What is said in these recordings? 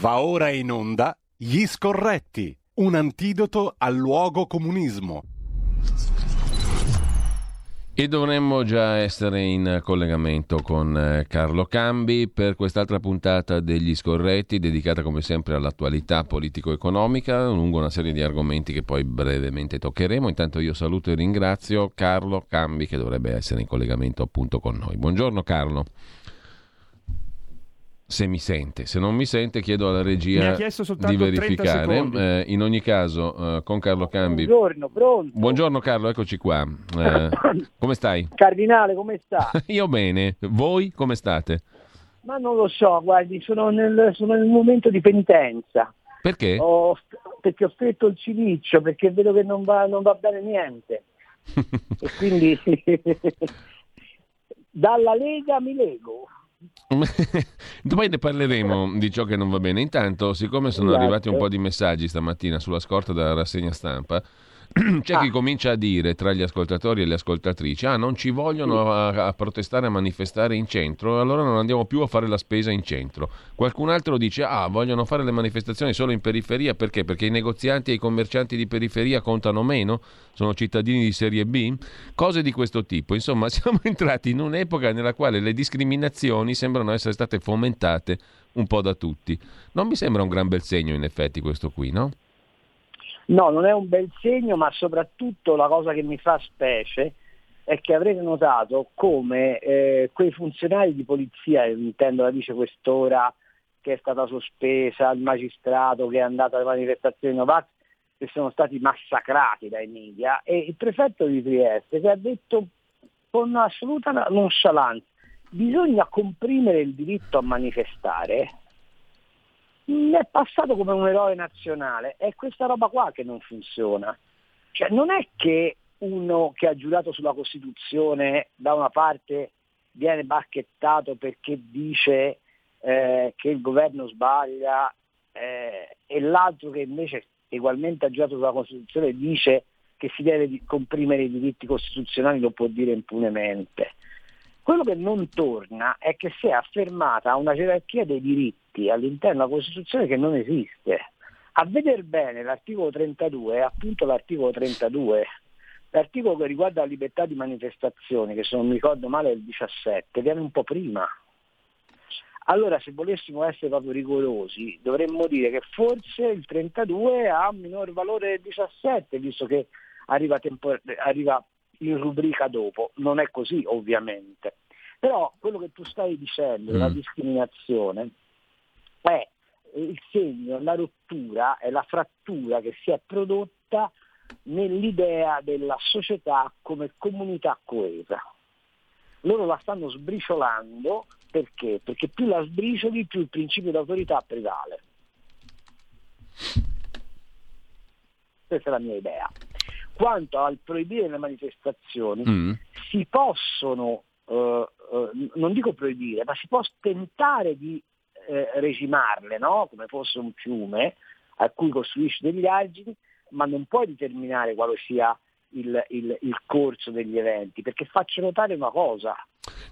Va ora in onda Gli Scorretti, un antidoto al luogo comunismo. E dovremmo già essere in collegamento con eh, Carlo Cambi per quest'altra puntata degli scorretti, dedicata come sempre all'attualità politico-economica, lungo una serie di argomenti che poi brevemente toccheremo. Intanto io saluto e ringrazio Carlo Cambi che dovrebbe essere in collegamento appunto con noi. Buongiorno Carlo se mi sente. Se non mi sente, chiedo alla regia di verificare. Eh, in ogni caso, eh, con Carlo Cambi. Buongiorno, pronto. Buongiorno Carlo, eccoci qua. Eh, come stai? Cardinale, come sta? Io bene. Voi come state? Ma non lo so, guardi, sono nel, sono nel momento di penitenza. Perché? Ho, perché ho stretto il ciliccio, perché vedo che non va, non va bene niente. e quindi dalla Lega mi lego. Poi ne parleremo di ciò che non va bene. Intanto, siccome sono arrivati un po' di messaggi stamattina sulla scorta della rassegna stampa, c'è ah. chi comincia a dire tra gli ascoltatori e le ascoltatrici: Ah, non ci vogliono a, a, protestare, a manifestare in centro, allora non andiamo più a fare la spesa in centro. Qualcun altro dice: Ah, vogliono fare le manifestazioni solo in periferia perché? Perché i negozianti e i commercianti di periferia contano meno? Sono cittadini di serie B? Cose di questo tipo. Insomma, siamo entrati in un'epoca nella quale le discriminazioni sembrano essere state fomentate un po' da tutti. Non mi sembra un gran bel segno, in effetti, questo qui, no? No, non è un bel segno, ma soprattutto la cosa che mi fa specie è che avrete notato come eh, quei funzionari di polizia, intendo la vice questora che è stata sospesa, il magistrato che è andato alle manifestazioni Novax, che sono stati massacrati dai media, e il prefetto di Trieste che ha detto con assoluta nonchalance bisogna comprimere il diritto a manifestare è passato come un eroe nazionale. È questa roba qua che non funziona. Cioè, non è che uno che ha giurato sulla Costituzione da una parte viene bacchettato perché dice eh, che il governo sbaglia eh, e l'altro che invece ugualmente ha giurato sulla Costituzione dice che si deve comprimere i diritti costituzionali lo può dire impunemente. Quello che non torna è che si è affermata una gerarchia dei diritti all'interno della Costituzione che non esiste. A vedere bene l'articolo 32 è appunto l'articolo 32, l'articolo che riguarda la libertà di manifestazione, che se non mi ricordo male è il 17, viene un po' prima. Allora se volessimo essere proprio rigorosi dovremmo dire che forse il 32 ha un minor valore del 17, visto che arriva, tempor- arriva in rubrica dopo. Non è così ovviamente. Però quello che tu stai dicendo, mm. la discriminazione, è il segno, la rottura, è la frattura che si è prodotta nell'idea della società come comunità coesa. Loro la stanno sbriciolando perché? Perché più la sbricioli più il principio d'autorità prevale. Questa è la mia idea quanto al proibire le manifestazioni, mm. si possono, eh, eh, non dico proibire, ma si può tentare di eh, regimarle, no? come fosse un fiume a cui costruisci degli argini, ma non puoi determinare quale sia il, il, il corso degli eventi, perché faccio notare una cosa,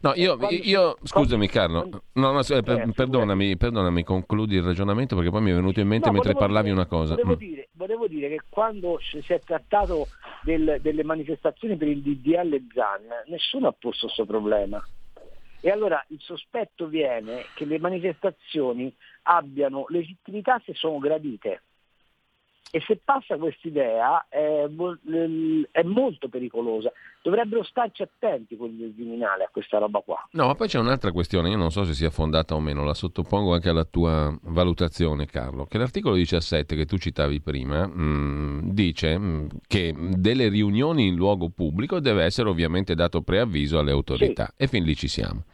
No, io, io scusami Carlo, no, no, eh, per, perdonami, perdonami, concludi il ragionamento perché poi mi è venuto in mente no, mentre parlavi dire, una cosa. Volevo, mm. dire, volevo, dire, che quando si è trattato del, delle manifestazioni per il DDL ZAN, nessuno ha posto questo problema. E allora il sospetto viene che le manifestazioni abbiano legittimità se sono gradite. E se passa quest'idea è, è, molto pericolosa. Dovrebbero starci attenti quelli del Viminale a questa roba qua. No, ma poi c'è un'altra questione, io non so se sia fondata o meno, la sottopongo anche alla tua valutazione Carlo, che l'articolo 17 che tu citavi prima mh, mm, dice mh, mm, che delle riunioni in luogo pubblico deve essere ovviamente dato preavviso alle autorità sì. e fin lì ci siamo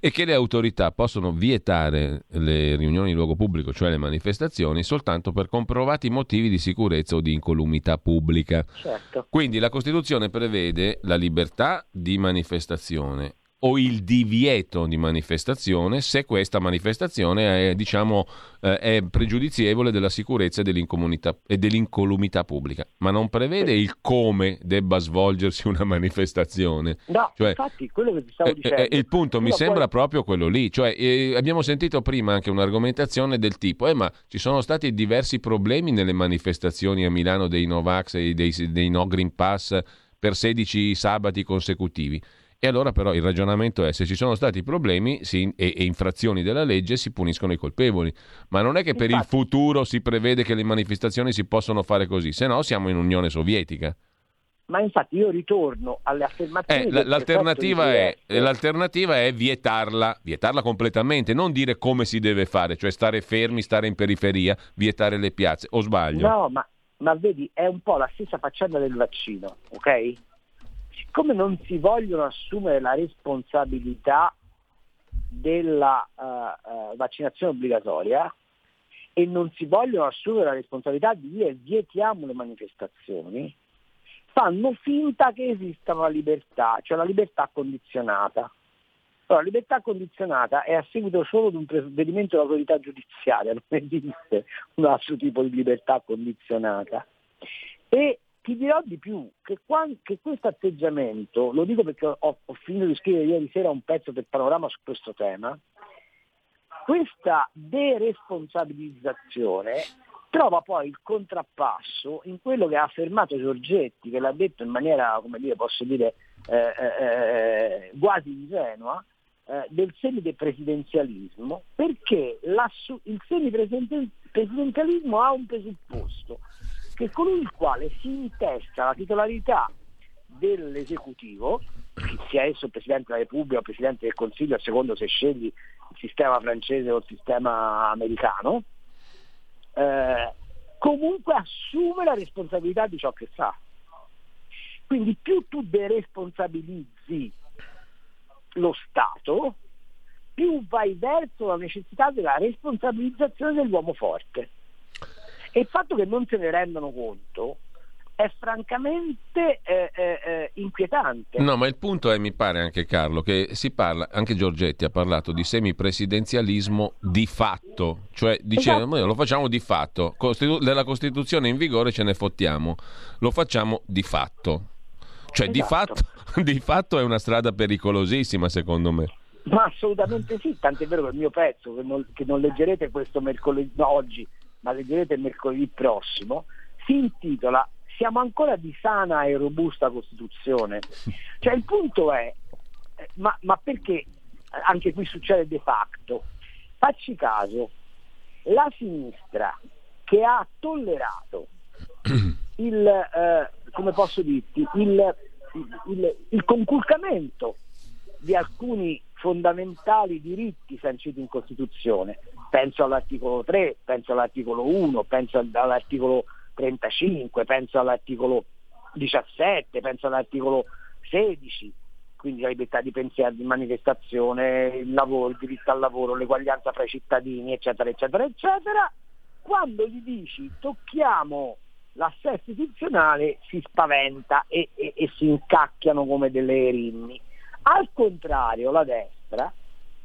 e che le autorità possono vietare le riunioni in luogo pubblico, cioè le manifestazioni, soltanto per comprovati motivi di sicurezza o di incolumità pubblica. Certo. Quindi la Costituzione prevede la libertà di manifestazione o il divieto di manifestazione se questa manifestazione è, diciamo, eh, è pregiudizievole della sicurezza e dell'incolumità pubblica, ma non prevede il come debba svolgersi una manifestazione. No, cioè, infatti quello che ti stavo eh, dicendo. Eh, il punto mi sembra poi... proprio quello lì, cioè, eh, abbiamo sentito prima anche un'argomentazione del tipo, eh, ma ci sono stati diversi problemi nelle manifestazioni a Milano dei Novax e dei, dei No Green Pass per 16 sabati consecutivi. E allora però il ragionamento è se ci sono stati problemi si, e, e, infrazioni della legge si puniscono i colpevoli, ma non è che per Infatti. il futuro si prevede che le manifestazioni si possono fare così, se no siamo in Unione Sovietica. Ma infatti io ritorno alle affermazioni. Eh, l'alternativa, è, l'alternativa è vietarla, vietarla completamente, non dire come si deve fare, cioè stare fermi, stare in periferia, vietare le piazze, o sbaglio? No, ma, ma vedi, è un po' la stessa faccenda del vaccino, ok? Siccome non si vogliono assumere la responsabilità della uh, uh, vaccinazione obbligatoria e non si vogliono assumere la responsabilità di dire vietiamo le manifestazioni, fanno finta che esista una libertà, cioè la libertà condizionata. Allora, la libertà condizionata è a seguito solo di un provvedimento dell'autorità giudiziaria, non esiste un altro tipo di libertà condizionata. E ti dirò di più, che, che questo atteggiamento, lo dico perché ho, ho, finito di scrivere ieri sera un pezzo del panorama su questo tema, questa deresponsabilizzazione trova poi il contrappasso in quello che ha affermato Giorgetti, che l'ha detto in maniera, come dire, posso dire, eh, eh, eh quasi ingenua, eh, del semipresidenzialismo, perché la, il semipresidenzialismo ha un presupposto, che colui il quale si intesta la titolarità dell'esecutivo, sia esso il Presidente della Repubblica o il Presidente del Consiglio, a secondo se scegli il sistema francese o il sistema americano, eh, comunque assume la responsabilità di ciò che fa. Quindi più tu deresponsabilizzi lo Stato, più vai verso la necessità della responsabilizzazione dell'uomo forte. E il fatto che non se ne rendano conto è francamente eh, eh, eh, inquietante. No, ma il punto è, mi pare anche Carlo, che si parla, anche Giorgetti ha parlato di semipresidenzialismo di fatto, cioè dicendo esatto. lo facciamo di fatto, Costitu- della Costituzione in vigore ce ne fottiamo, lo facciamo di fatto. Cioè esatto. di, fatto, di fatto è una strada pericolosissima secondo me. Ma assolutamente sì, tant'è vero che il mio pezzo, che non, che non leggerete questo mercoledì, no, oggi, ma leggerete mercoledì prossimo, si intitola Siamo ancora di sana e robusta Costituzione. Cioè il punto è, eh, ma, ma perché anche qui succede de facto? Facci caso, la sinistra che ha tollerato il, eh, come posso dirti, il, il, il conculcamento di alcuni fondamentali diritti sanciti in Costituzione. Penso all'articolo 3, penso all'articolo 1, penso all'articolo 35, penso all'articolo 17, penso all'articolo 16, quindi la libertà di pensiero, di manifestazione, il lavoro, il diritto al lavoro, l'eguaglianza fra i cittadini, eccetera, eccetera, eccetera. Quando gli dici tocchiamo l'assetto istituzionale si spaventa e, e, e si incacchiano come delle erinni. Al contrario, la destra,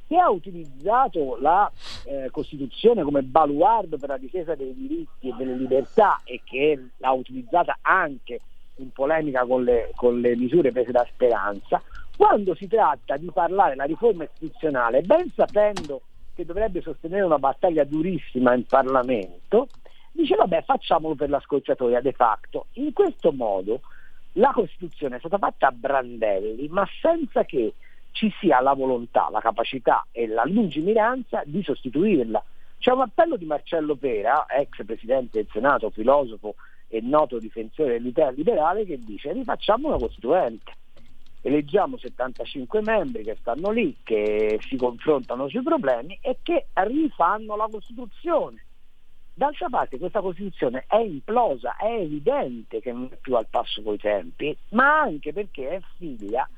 che ha utilizzato la eh, Costituzione come baluardo per la difesa dei diritti e delle libertà e che l'ha utilizzata anche in polemica con le, con le misure prese da Speranza, quando si tratta di parlare della riforma istituzionale, ben sapendo che dovrebbe sostenere una battaglia durissima in Parlamento, dice vabbè facciamolo per la scocciatoia de facto. In questo modo la Costituzione è stata fatta a brandelli, ma senza che ci sia la volontà, la capacità e la lungimiranza di sostituirla. C'è un appello di Marcello Pera, ex Presidente del Senato, filosofo e noto difensore dell'idea liberale, che dice rifacciamo una Costituente. Eleggiamo 75 membri che stanno lì, che si confrontano sui problemi e che rifanno la Costituzione. D'altra parte questa Costituzione è implosa, è evidente che non è più al passo coi tempi, ma anche perché è figlia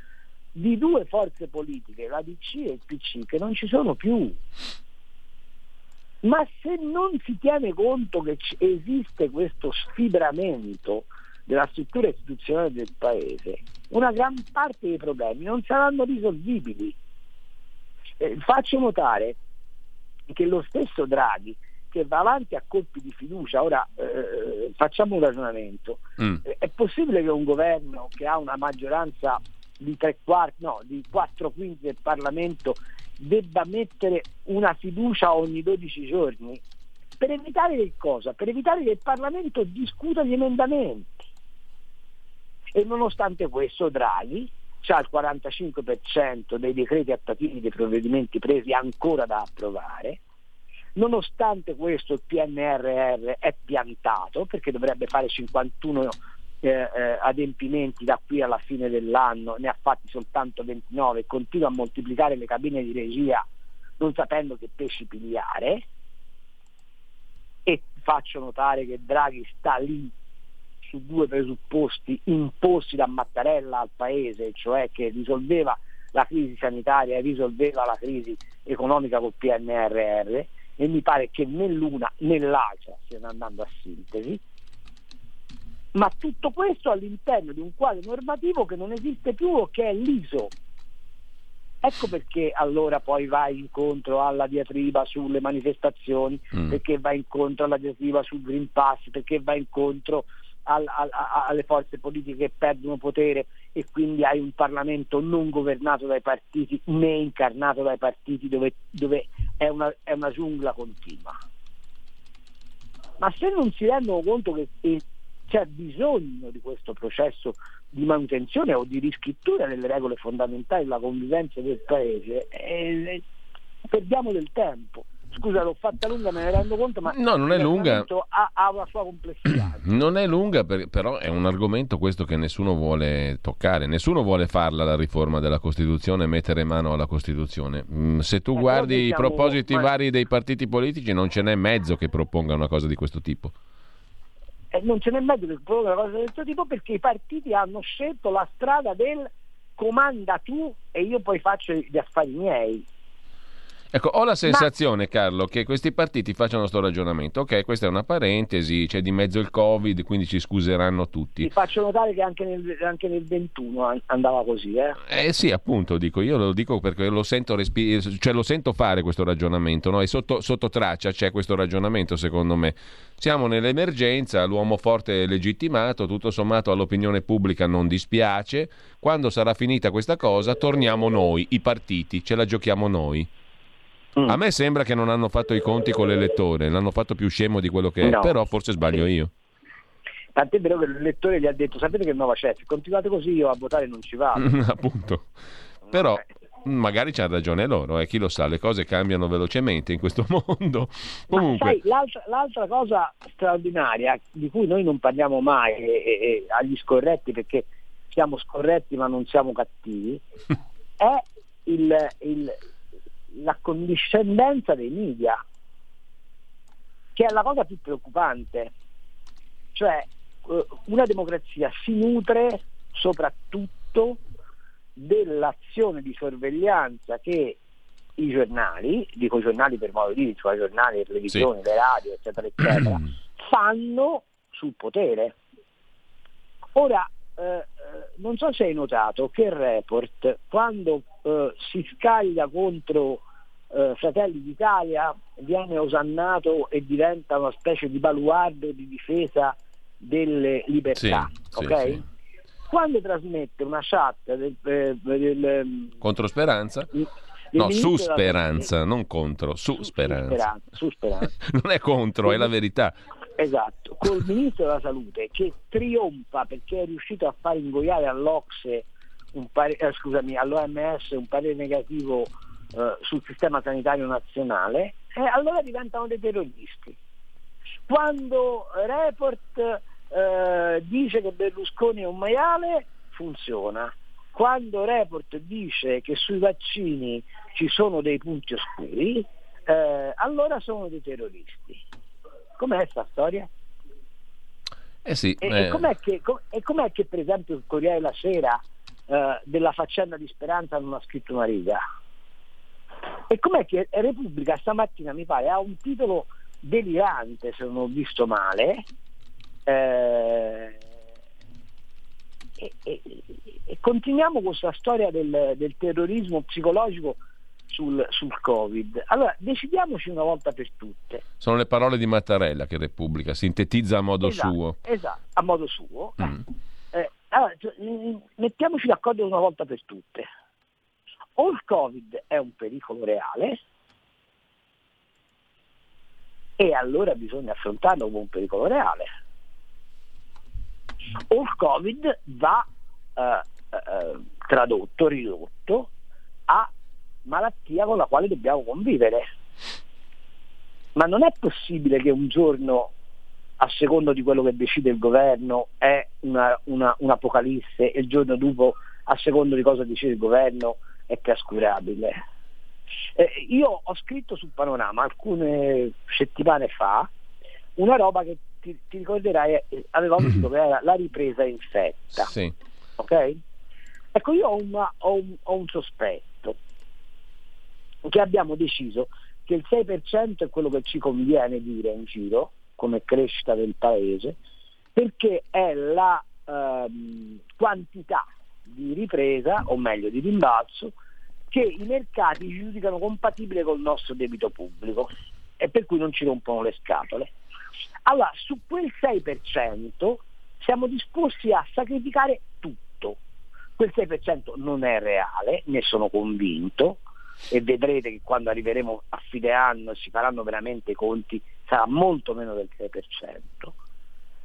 di due forze politiche, la DC e il PC, che non ci sono più. Ma se non si tiene conto che esiste questo sfibramento della struttura istituzionale del Paese, una gran parte dei problemi non saranno risolvibili. Eh, faccio notare che lo stesso Draghi che va avanti a colpi di fiducia, ora eh, facciamo un ragionamento, mm. è possibile che un governo che ha una maggioranza di tre quarti, no, di quattro quinti del Parlamento debba mettere una fiducia ogni 12 giorni? Per evitare che cosa? Per evitare che il Parlamento discuta gli emendamenti. E nonostante questo Draghi ha il 45% dei decreti attuativi dei provvedimenti presi ancora da approvare. Nonostante questo il PNRR è piantato perché dovrebbe fare 51 eh, eh, adempimenti da qui alla fine dell'anno, ne ha fatti soltanto 29 e continua a moltiplicare le cabine di regia non sapendo che pesci pigliare e faccio notare che Draghi sta lì su due presupposti imposti da Mattarella al Paese, cioè che risolveva la crisi sanitaria e risolveva la crisi economica col PNRR e mi pare che né l'una né stiano andando a sintesi, ma tutto questo all'interno di un quadro normativo che non esiste più o che è l'ISO, Ecco perché allora poi vai incontro alla diatriba sulle manifestazioni, mm. perché vai incontro alla diatriba sul Green Pass, perché vai incontro al, al, alle forze politiche che perdono potere e quindi hai un Parlamento non governato dai partiti né incarnato dai partiti dove, dove è, una, è una giungla continua. Ma se non si rendono conto che c'è bisogno di questo processo di manutenzione o di riscrittura delle regole fondamentali della convivenza del Paese, eh, perdiamo del tempo. Scusa, l'ho fatta lunga, me ne rendo conto, ma no, non è lunga. Ha, ha, una sua complessità. Non è lunga, per, però è un argomento questo che nessuno vuole toccare, nessuno vuole farla la riforma della Costituzione, mettere mano alla Costituzione. Mm, se tu eh, guardi i propositi ma... vari dei partiti politici, non ce n'è mezzo che proponga una cosa di questo tipo eh, non ce n'è mezzo che proponga una cosa di questo tipo perché i partiti hanno scelto la strada del comanda tu e io poi faccio gli affari miei. Ecco, ho la sensazione, Ma... Carlo, che questi partiti facciano questo ragionamento. Ok, questa è una parentesi, c'è di mezzo il Covid, quindi ci scuseranno tutti. Ti faccio notare che anche nel, anche nel 21 andava così, eh? Eh sì, appunto, dico, io lo dico perché lo sento, respi- cioè, lo sento fare questo ragionamento, no? E sotto, sotto traccia c'è questo ragionamento, secondo me. Siamo nell'emergenza, l'uomo forte è legittimato, tutto sommato all'opinione pubblica non dispiace. Quando sarà finita questa cosa, torniamo noi, i partiti, ce la giochiamo noi. Mm. A me sembra che non hanno fatto i conti con l'elettore, l'hanno fatto più scemo di quello che è, no. però forse sbaglio io. Tant'è vero che l'elettore gli ha detto, sapete che nuova c'è, se continuate così io a votare non ci vado. Appunto. Però magari c'ha ragione loro, eh, chi lo sa, le cose cambiano velocemente in questo mondo. Comunque... Sai, l'altra, l'altra, cosa straordinaria di cui noi non parliamo mai e, e, agli scorretti perché siamo scorretti ma non siamo cattivi, è il, il, la condiscendenza dei media, che è la cosa più preoccupante. Cioè, eh, una democrazia si nutre soprattutto dell'azione di sorveglianza che i giornali, dico giornali per modo di dire, cioè giornali, le televisioni, sì. le radio, eccetera, eccetera, fanno sul potere. Ora, eh, eh, non so se hai notato che il report, quando eh, si scaglia contro eh, Fratelli d'Italia viene osannato e diventa una specie di baluardo di difesa delle libertà. Sì, okay? sì, sì. Quando trasmette una chat del, eh, del, ehm, contro Speranza? Del no, su Speranza, non contro, su, su Speranza. speranza, su speranza. non è contro, è la verità. Esatto, col ministro della salute che trionfa perché è riuscito a far ingoiare all'Ocse pare- eh, scusami, all'OMS un parere negativo eh, sul sistema sanitario nazionale, eh, allora diventano dei terroristi. Quando Report eh, dice che Berlusconi è un maiale, funziona. Quando Report dice che sui vaccini ci sono dei punti oscuri, eh, allora sono dei terroristi. Com'è questa storia? Eh sì, e, e, com'è che, com- e, com'è che, per esempio il Corriere della Sera eh, della faccenda di Speranza non ha scritto una riga? E com'è che Repubblica stamattina mi pare ha un titolo delirante se non ho visto male, eh, e, e, e continuiamo con questa storia del, del terrorismo psicologico sul, sul, Covid. Allora, decidiamoci una volta per tutte. Sono le parole di Mattarella che Repubblica sintetizza a modo esatto, suo. Esatto, a modo suo. Mm. Eh, allora, mettiamoci d'accordo una volta per tutte. O il Covid è un pericolo reale, e allora bisogna affrontarlo come un pericolo reale. O il Covid va eh, eh, tradotto, ridotto a malattia con la quale dobbiamo convivere. Ma non è possibile che un giorno, a secondo di quello che decide il governo, è una, una, un'apocalisse e il giorno dopo, a secondo di cosa decide il governo, è trascurabile. Eh, io ho scritto sul panorama alcune settimane fa una roba che ti, ti ricorderai eh, avevamo detto che era la ripresa infetta. Sì. Ok? Ecco, io ho, una, ho, un, ho un sospetto che abbiamo deciso che il 6% è quello che ci conviene dire in giro come crescita del paese, perché è la ehm, quantità di ripresa, o meglio di rimbalzo, che i mercati giudicano compatibile col nostro debito pubblico e per cui non ci rompono le scatole. Allora, su quel 6% siamo disposti a sacrificare tutto. Quel 6% non è reale, ne sono convinto, e vedrete che quando arriveremo a fine anno e si faranno veramente i conti sarà molto meno del 6%,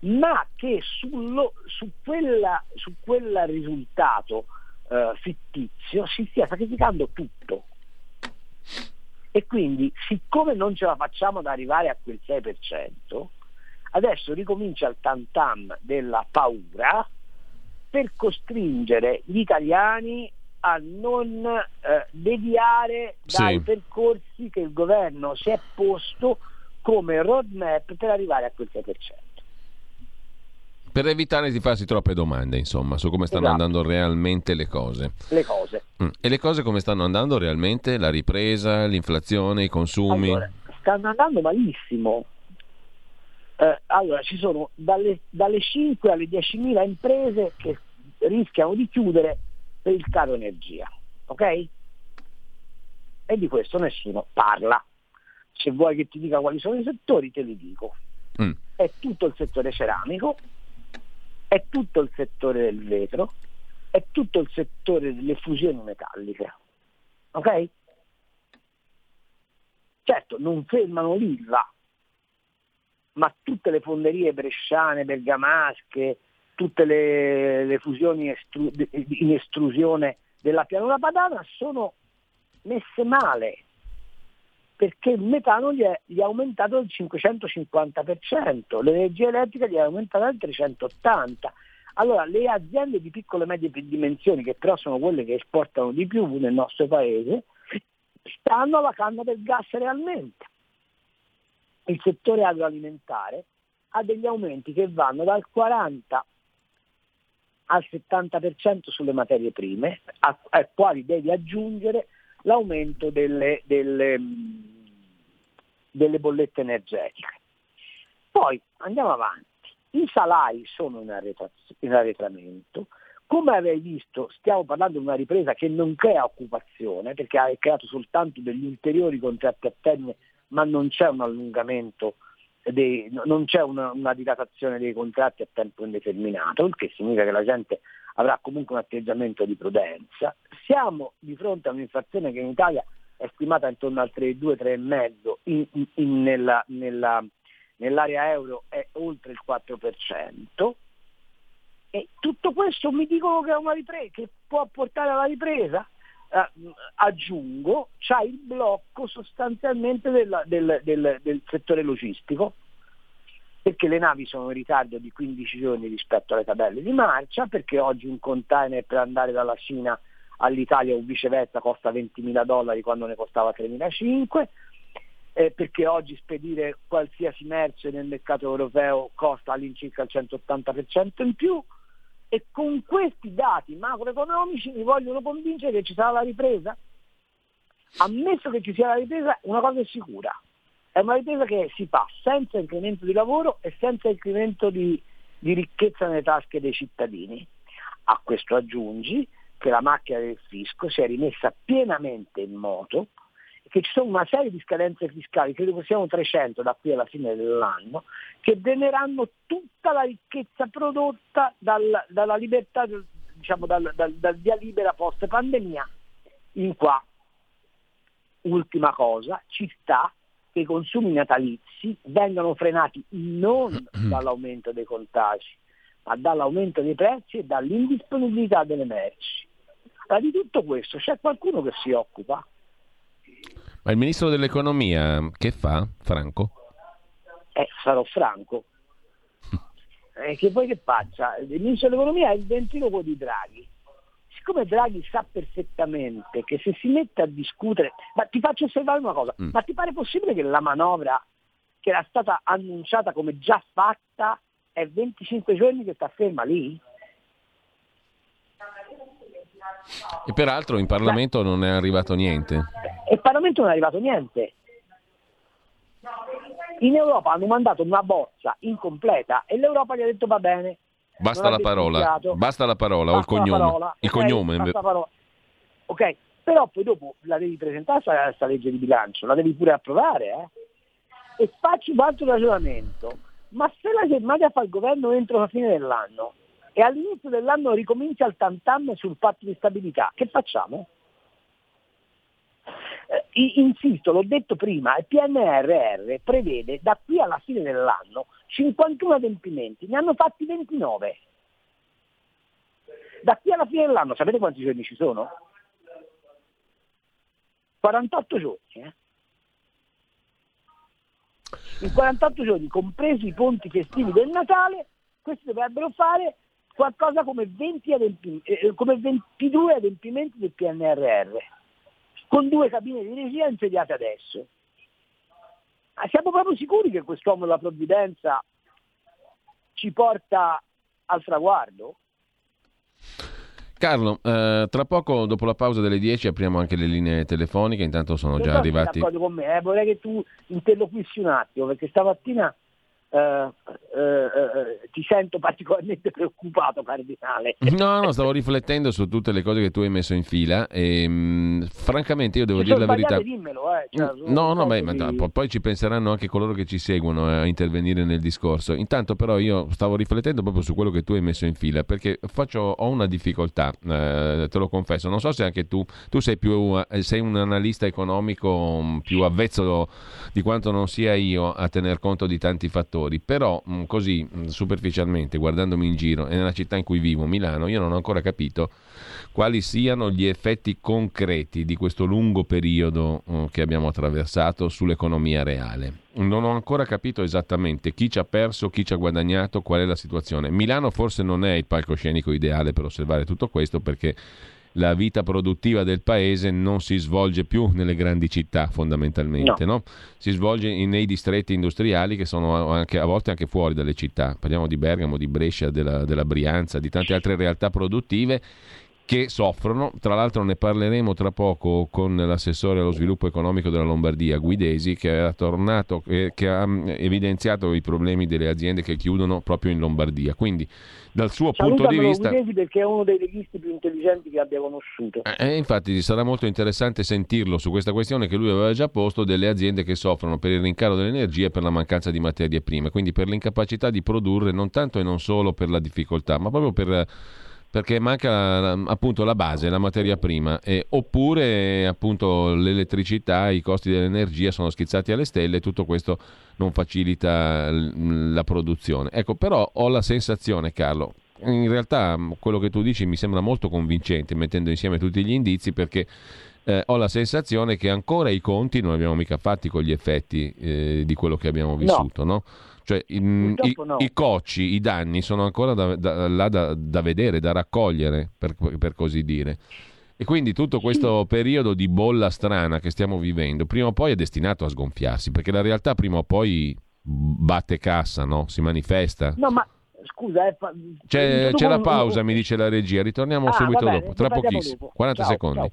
ma che sullo, su, quella, su quel risultato eh, fittizio si stia sacrificando tutto. E quindi, siccome non ce la facciamo ad arrivare a quel 6%, adesso ricomincia il tam tam della paura per costringere gli italiani a non eh, deviare dai sì. percorsi che il governo si è posto come roadmap per arrivare a quel 6%. Per evitare di farsi troppe domande, insomma, su come stanno esatto. andando realmente le cose. Le cose. Mm. E le cose come stanno andando realmente? La ripresa, l'inflazione, i consumi? Allora, stanno andando malissimo. Eh, allora, ci sono dalle, dalle 5 alle 10.000 imprese che rischiano di chiudere per il caro energia, ok? E di questo nessuno parla. Se vuoi che ti dica quali sono i settori, te li dico. Mm. È tutto il settore ceramico, è tutto il settore del vetro, è tutto il settore delle fusioni metalliche. Ok? Certo, non fermano l'ILVA, ma tutte le fonderie bresciane, bergamasche, tutte le, le fusioni estru- in estrusione della pianura padana sono messe male perché il metano gli è, gli è aumentato del 550%, l'energia elettrica gli è aumentata del 380%. Allora le aziende di piccole e medie dimensioni, che però sono quelle che esportano di più nel nostro paese, stanno alla canna del gas realmente. Il settore agroalimentare ha degli aumenti che vanno dal 40 al 70% sulle materie prime, ai quali devi aggiungere l'aumento delle, delle, delle bollette energetiche. Poi andiamo avanti. I salari sono in, in arretramento, come avevi visto stiamo parlando di una ripresa che non crea occupazione perché ha creato soltanto degli ulteriori contratti a termine ma non c'è un allungamento, dei, non c'è una, una, dilatazione dei contratti a tempo indeterminato, il che significa che la gente avrà comunque un atteggiamento di prudenza. Siamo di fronte a un'inflazione che in Italia è stimata intorno al 3,2-3,5, in, in, in, nella, nella, nell'area euro è oltre il 4%. E tutto questo mi dicono che, è una ripresa, che può portare alla ripresa? Uh, aggiungo, c'è il blocco sostanzialmente del, del, del, del settore logistico perché le navi sono in ritardo di 15 giorni rispetto alle tabelle di marcia, perché oggi un container per andare dalla Cina all'Italia o viceversa costa 20.000 dollari quando ne costava 3.500, eh, perché oggi spedire qualsiasi merce nel mercato europeo costa all'incirca il 180% in più e con questi dati macroeconomici mi vogliono convincere che ci sarà la ripresa. Ammesso che ci sia la ripresa, una cosa è sicura, è una ripresa che si fa senza incremento di lavoro e senza incremento di, di ricchezza nelle tasche dei cittadini. A questo aggiungi che la macchina del fisco si è rimessa pienamente in moto, che ci sono una serie di scadenze fiscali, credo che siano 300 da qui alla fine dell'anno, che dreneranno tutta la ricchezza prodotta dal, dalla libertà, diciamo dal, dal, dal via libera post pandemia in qua. Ultima cosa, ci sta che i consumi natalizi vengano frenati non dall'aumento dei contagi, ma dall'aumento dei prezzi e dall'indisponibilità delle merci. Ma di tutto questo c'è qualcuno che si occupa? Ma il ministro dell'economia che fa, Franco? Eh, sarò franco. Eh, che poi che faccia? Il ministro dell'economia è il ventriloquo di Draghi. Siccome Draghi sa perfettamente che se si mette a discutere, ma ti faccio osservare una cosa, mm. ma ti pare possibile che la manovra che era stata annunciata come già fatta è 25 giorni che sta ferma lì? E peraltro in Parlamento non è arrivato niente. E Parlamento non è arrivato niente. In Europa hanno mandato una bozza incompleta e l'Europa gli ha detto va bene. Basta la parola, basta la parola basta o il cognome. Parola, il okay, cognome. Ok, però poi dopo la devi presentare questa legge di bilancio, la devi pure approvare. Eh? E faccio un altro ragionamento. Ma se la chiamate a fare il governo entro la fine dell'anno, e all'inizio dell'anno ricomincia il tantam sul patto di stabilità, che facciamo? Eh, insisto, l'ho detto prima, il PNRR prevede da qui alla fine dell'anno 51 adempimenti, ne hanno fatti 29. Da qui alla fine dell'anno sapete quanti giorni ci sono? 48 giorni. Eh? In 48 giorni, compresi i ponti festivi del Natale, questi dovrebbero fare qualcosa come, 20 adempimenti, eh, eh, come 22 adempimenti del PNRR, con due cabine di regia insediate adesso. Ma siamo proprio sicuri che quest'uomo della provvidenza ci porta al traguardo? Carlo, eh, tra poco dopo la pausa delle 10 apriamo anche le linee telefoniche, intanto sono già arrivati... Con me, eh? Vorrei che tu interloquissi un attimo, perché stamattina eh, eh, eh, ti sento particolarmente preoccupato, Cardinale. No, no, stavo riflettendo su tutte le cose che tu hai messo in fila e mh, mm, francamente io devo dire la verità. Dimmelo, eh. cioè, no, no, beh, ma no, poi ci penseranno anche coloro che ci seguono a intervenire nel discorso. Intanto però io stavo riflettendo proprio su quello che tu hai messo in fila perché faccio, ho una difficoltà, eh, te lo confesso. Non so se anche tu, tu sei, più, sei un analista economico mm, più avvezzo di quanto non sia io a tener conto di tanti fattori giocatori, però mh, così mh, superficialmente guardandomi in giro e nella città in cui vivo, Milano, io non ho ancora capito quali siano gli effetti concreti di questo lungo periodo uh, che abbiamo attraversato sull'economia reale. Non ho ancora capito esattamente chi ci ha perso, chi ci ha guadagnato, qual è la situazione. Milano forse non è il palcoscenico ideale per osservare tutto questo perché la vita produttiva del paese non si svolge più nelle grandi città fondamentalmente, no. No? si svolge nei distretti industriali che sono anche, a volte anche fuori dalle città. Parliamo di Bergamo, di Brescia, della, della Brianza, di tante altre realtà produttive che soffrono. Tra l'altro ne parleremo tra poco con l'assessore allo sviluppo economico della Lombardia, Guidesi, che, tornato, eh, che ha mm, evidenziato i problemi delle aziende che chiudono proprio in Lombardia. Quindi dal suo punto di vista... Perché è uno dei leghisti più intelligenti che abbia conosciuto. Eh, eh, infatti sarà molto interessante sentirlo su questa questione che lui aveva già posto delle aziende che soffrono per il rincaro dell'energia e per la mancanza di materie prime, quindi per l'incapacità di produrre non tanto e non solo per la difficoltà, ma proprio per perché manca appunto la base, la materia prima, e, oppure appunto l'elettricità, i costi dell'energia sono schizzati alle stelle e tutto questo non facilita la produzione. Ecco, però ho la sensazione, Carlo, in realtà quello che tu dici mi sembra molto convincente mettendo insieme tutti gli indizi perché eh, ho la sensazione che ancora i conti non abbiamo mica fatti con gli effetti eh, di quello che abbiamo vissuto, no? no? Cioè, in, i, no. i, cocci, i danni sono ancora da, da, là da, da vedere, da raccogliere, per, per, così dire. E quindi tutto questo periodo di bolla strana che stiamo vivendo, prima o poi è destinato a sgonfiarsi, perché la realtà prima o poi batte cassa, no? si manifesta. No, ma scusa, eh, c'è, c'è la pausa, mi dice la regia, ritorniamo ah, subito bene, dopo, tra pochissimo, dopo. 40 ciao, secondi. Ciao.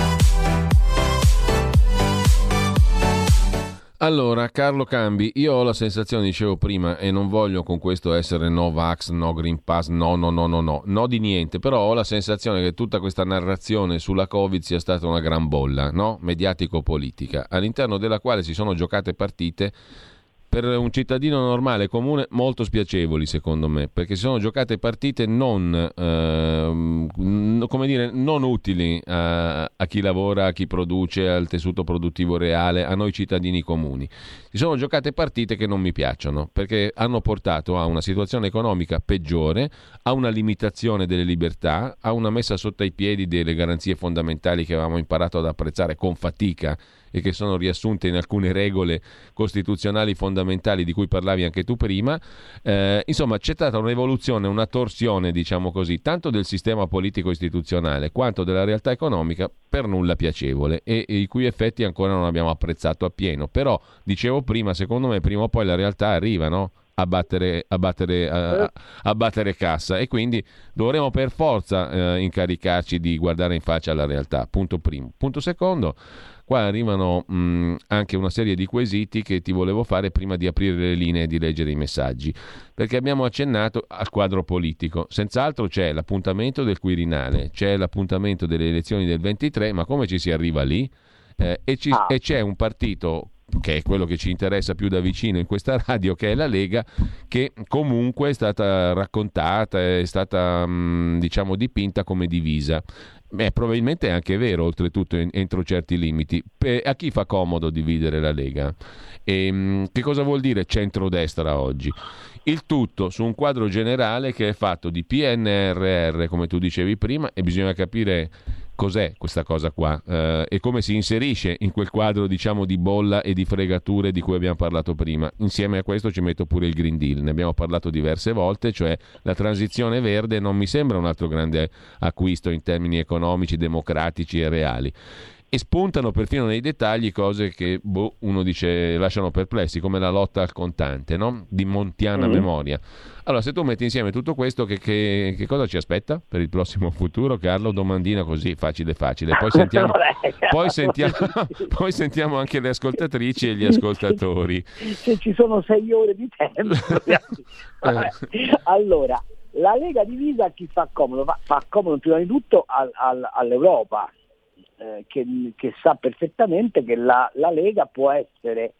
Allora, Carlo Cambi, io ho la sensazione, dicevo prima, e non voglio con questo essere no Vax, no Green Pass, no, no, no, no, no, no di niente, però ho la sensazione che tutta questa narrazione sulla Covid sia stata una gran bolla, no? Mediatico-politica, all'interno della quale si sono giocate partite per un cittadino normale comune molto spiacevoli secondo me perché si sono giocate partite non, eh, come dire, non utili a, a, chi lavora, a chi produce, al tessuto produttivo reale, a noi cittadini comuni. Si sono giocate partite che non mi piacciono perché hanno portato a una situazione economica peggiore, a una limitazione delle libertà, a una messa sotto i piedi delle garanzie fondamentali che avevamo imparato ad apprezzare con fatica e che sono riassunte in alcune regole costituzionali fondamentali di cui parlavi anche tu prima. Eh, insomma, c'è stata un'evoluzione, una torsione, diciamo così, tanto del sistema politico istituzionale quanto della realtà economica per nulla piacevole e, e i cui effetti ancora non abbiamo apprezzato appieno. Però, dicevo prima, secondo me prima o poi la realtà arriva, no? A battere, a, battere, a, a battere, cassa e quindi dovremo per forza eh, incaricarci di guardare in faccia la realtà. Punto primo. Punto secondo, Qua arrivano mh, anche una serie di quesiti che ti volevo fare prima di aprire le linee e di leggere i messaggi, perché abbiamo accennato al quadro politico. Senz'altro c'è l'appuntamento del Quirinale, c'è l'appuntamento delle elezioni del 23, ma come ci si arriva lì? Eh, e, ci, ah. e c'è un partito che è quello che ci interessa più da vicino in questa radio, che è la Lega, che comunque è stata raccontata, è stata diciamo dipinta come divisa. Beh, probabilmente è anche vero, oltretutto, entro certi limiti. A chi fa comodo dividere la Lega? E, ehm, che cosa vuol dire centrodestra oggi? Il tutto su un quadro generale che è fatto di PNRR, come tu dicevi prima, e bisogna capire cos'è questa cosa qua? Eh, e come si inserisce in quel quadro diciamo di bolla e di fregature di cui abbiamo parlato prima. Insieme a questo ci metto pure il Green Deal, ne abbiamo parlato diverse volte, cioè la transizione verde non mi sembra un altro grande acquisto in termini economici, democratici e reali e spuntano perfino nei dettagli cose che boh, uno dice lasciano perplessi, come la lotta al contante, no? di montiana mm. memoria. Allora, se tu metti insieme tutto questo, che, che, che, cosa ci aspetta per il prossimo futuro? Carlo, domandina così, facile facile. Poi sentiamo, poi sentiamo, poi sentiamo anche le ascoltatrici e gli ascoltatori. Se ci sono sei ore di tempo. Allora, la Lega divisa a chi fa comodo? Fa, fa comodo prima di tutto al, al, all'Europa, eh, che, che, sa perfettamente che la, la Lega può essere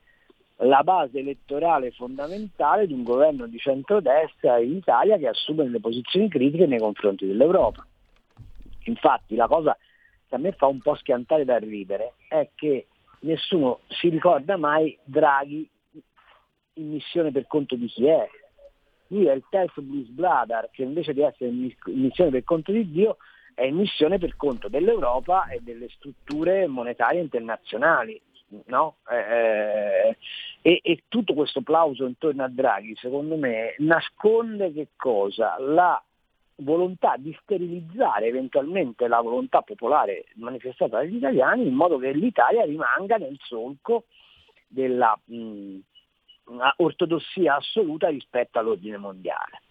la base elettorale fondamentale di un governo di centrodestra in Italia che assume delle posizioni critiche nei confronti dell'Europa. Infatti la cosa che a me fa un po' schiantare da ridere è che nessuno si ricorda mai Draghi in missione per conto di chi è. Lui è il terzo blues brother che invece di essere in missione per conto di Dio è in missione per conto dell'Europa e delle strutture monetarie internazionali. No? Eh, eh, e, e, tutto questo plauso intorno a Draghi, secondo me, nasconde che cosa? La volontà di sterilizzare eventualmente la volontà popolare manifestata dagli italiani in modo che l'Italia rimanga nel solco della mh, ortodossia assoluta rispetto all'ordine mondiale.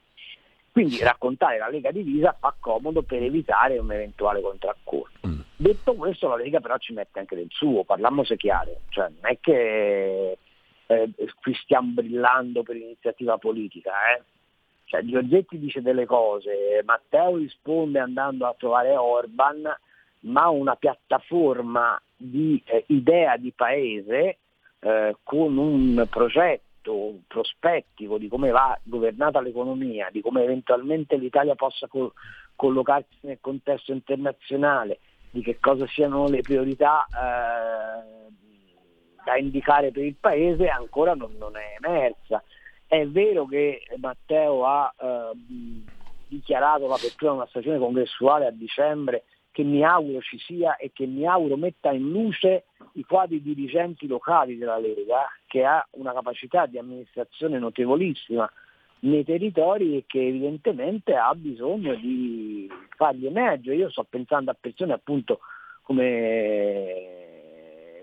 Quindi raccontare la Lega divisa fa comodo per evitare un eventuale contraccolpo. Mm. Detto questo la Lega però ci mette anche del suo, parliamoci chiaro, cioè, non è che eh, qui stiamo brillando per iniziativa politica, eh? cioè, Giorgetti dice delle cose, Matteo risponde andando a trovare Orban, ma una piattaforma di eh, idea di paese eh, con un progetto progetto prospettico di come va governata l'economia, di come eventualmente l'Italia possa co- collocarsi nel contesto internazionale, di che cosa siano le priorità eh, da indicare per il Paese, ancora non, non è emersa. È vero che Matteo ha eh, dichiarato l'apertura di una stagione congressuale a dicembre che mi auguro ci sia e che mi auguro metta in luce i quadri dirigenti locali della Lega, che ha una capacità di amministrazione notevolissima nei territori e che evidentemente ha bisogno di farli emergere. Io sto pensando a persone appunto come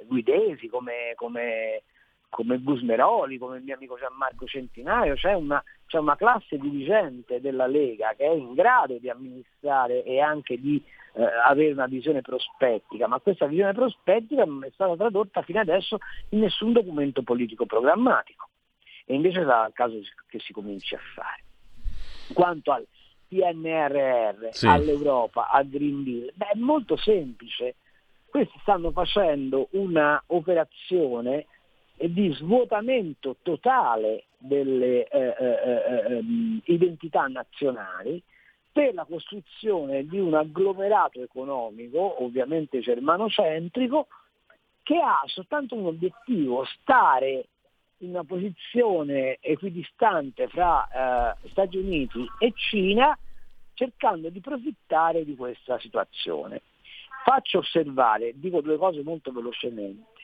Guidesi, come, come, come Gusmeroli, come il mio amico Gianmarco Centinaio, c'è una, c'è una classe dirigente della Lega che è in grado di amministrare e anche di eh, avere una visione prospettica, ma questa visione prospettica non è stata tradotta fino adesso in nessun documento politico programmatico e invece sarà il caso che si cominci a fare. Quanto al PNRR, sì. all'Europa, al Green Deal, beh, è molto semplice. Questi stanno facendo una operazione di svuotamento totale delle eh, eh, eh, ehm, identità nazionali per la costruzione di un agglomerato economico, ovviamente germanocentrico, che ha soltanto un obiettivo, stare in una posizione equidistante fra eh, Stati Uniti e Cina cercando di profittare di questa situazione. Faccio osservare, dico due cose molto velocemente,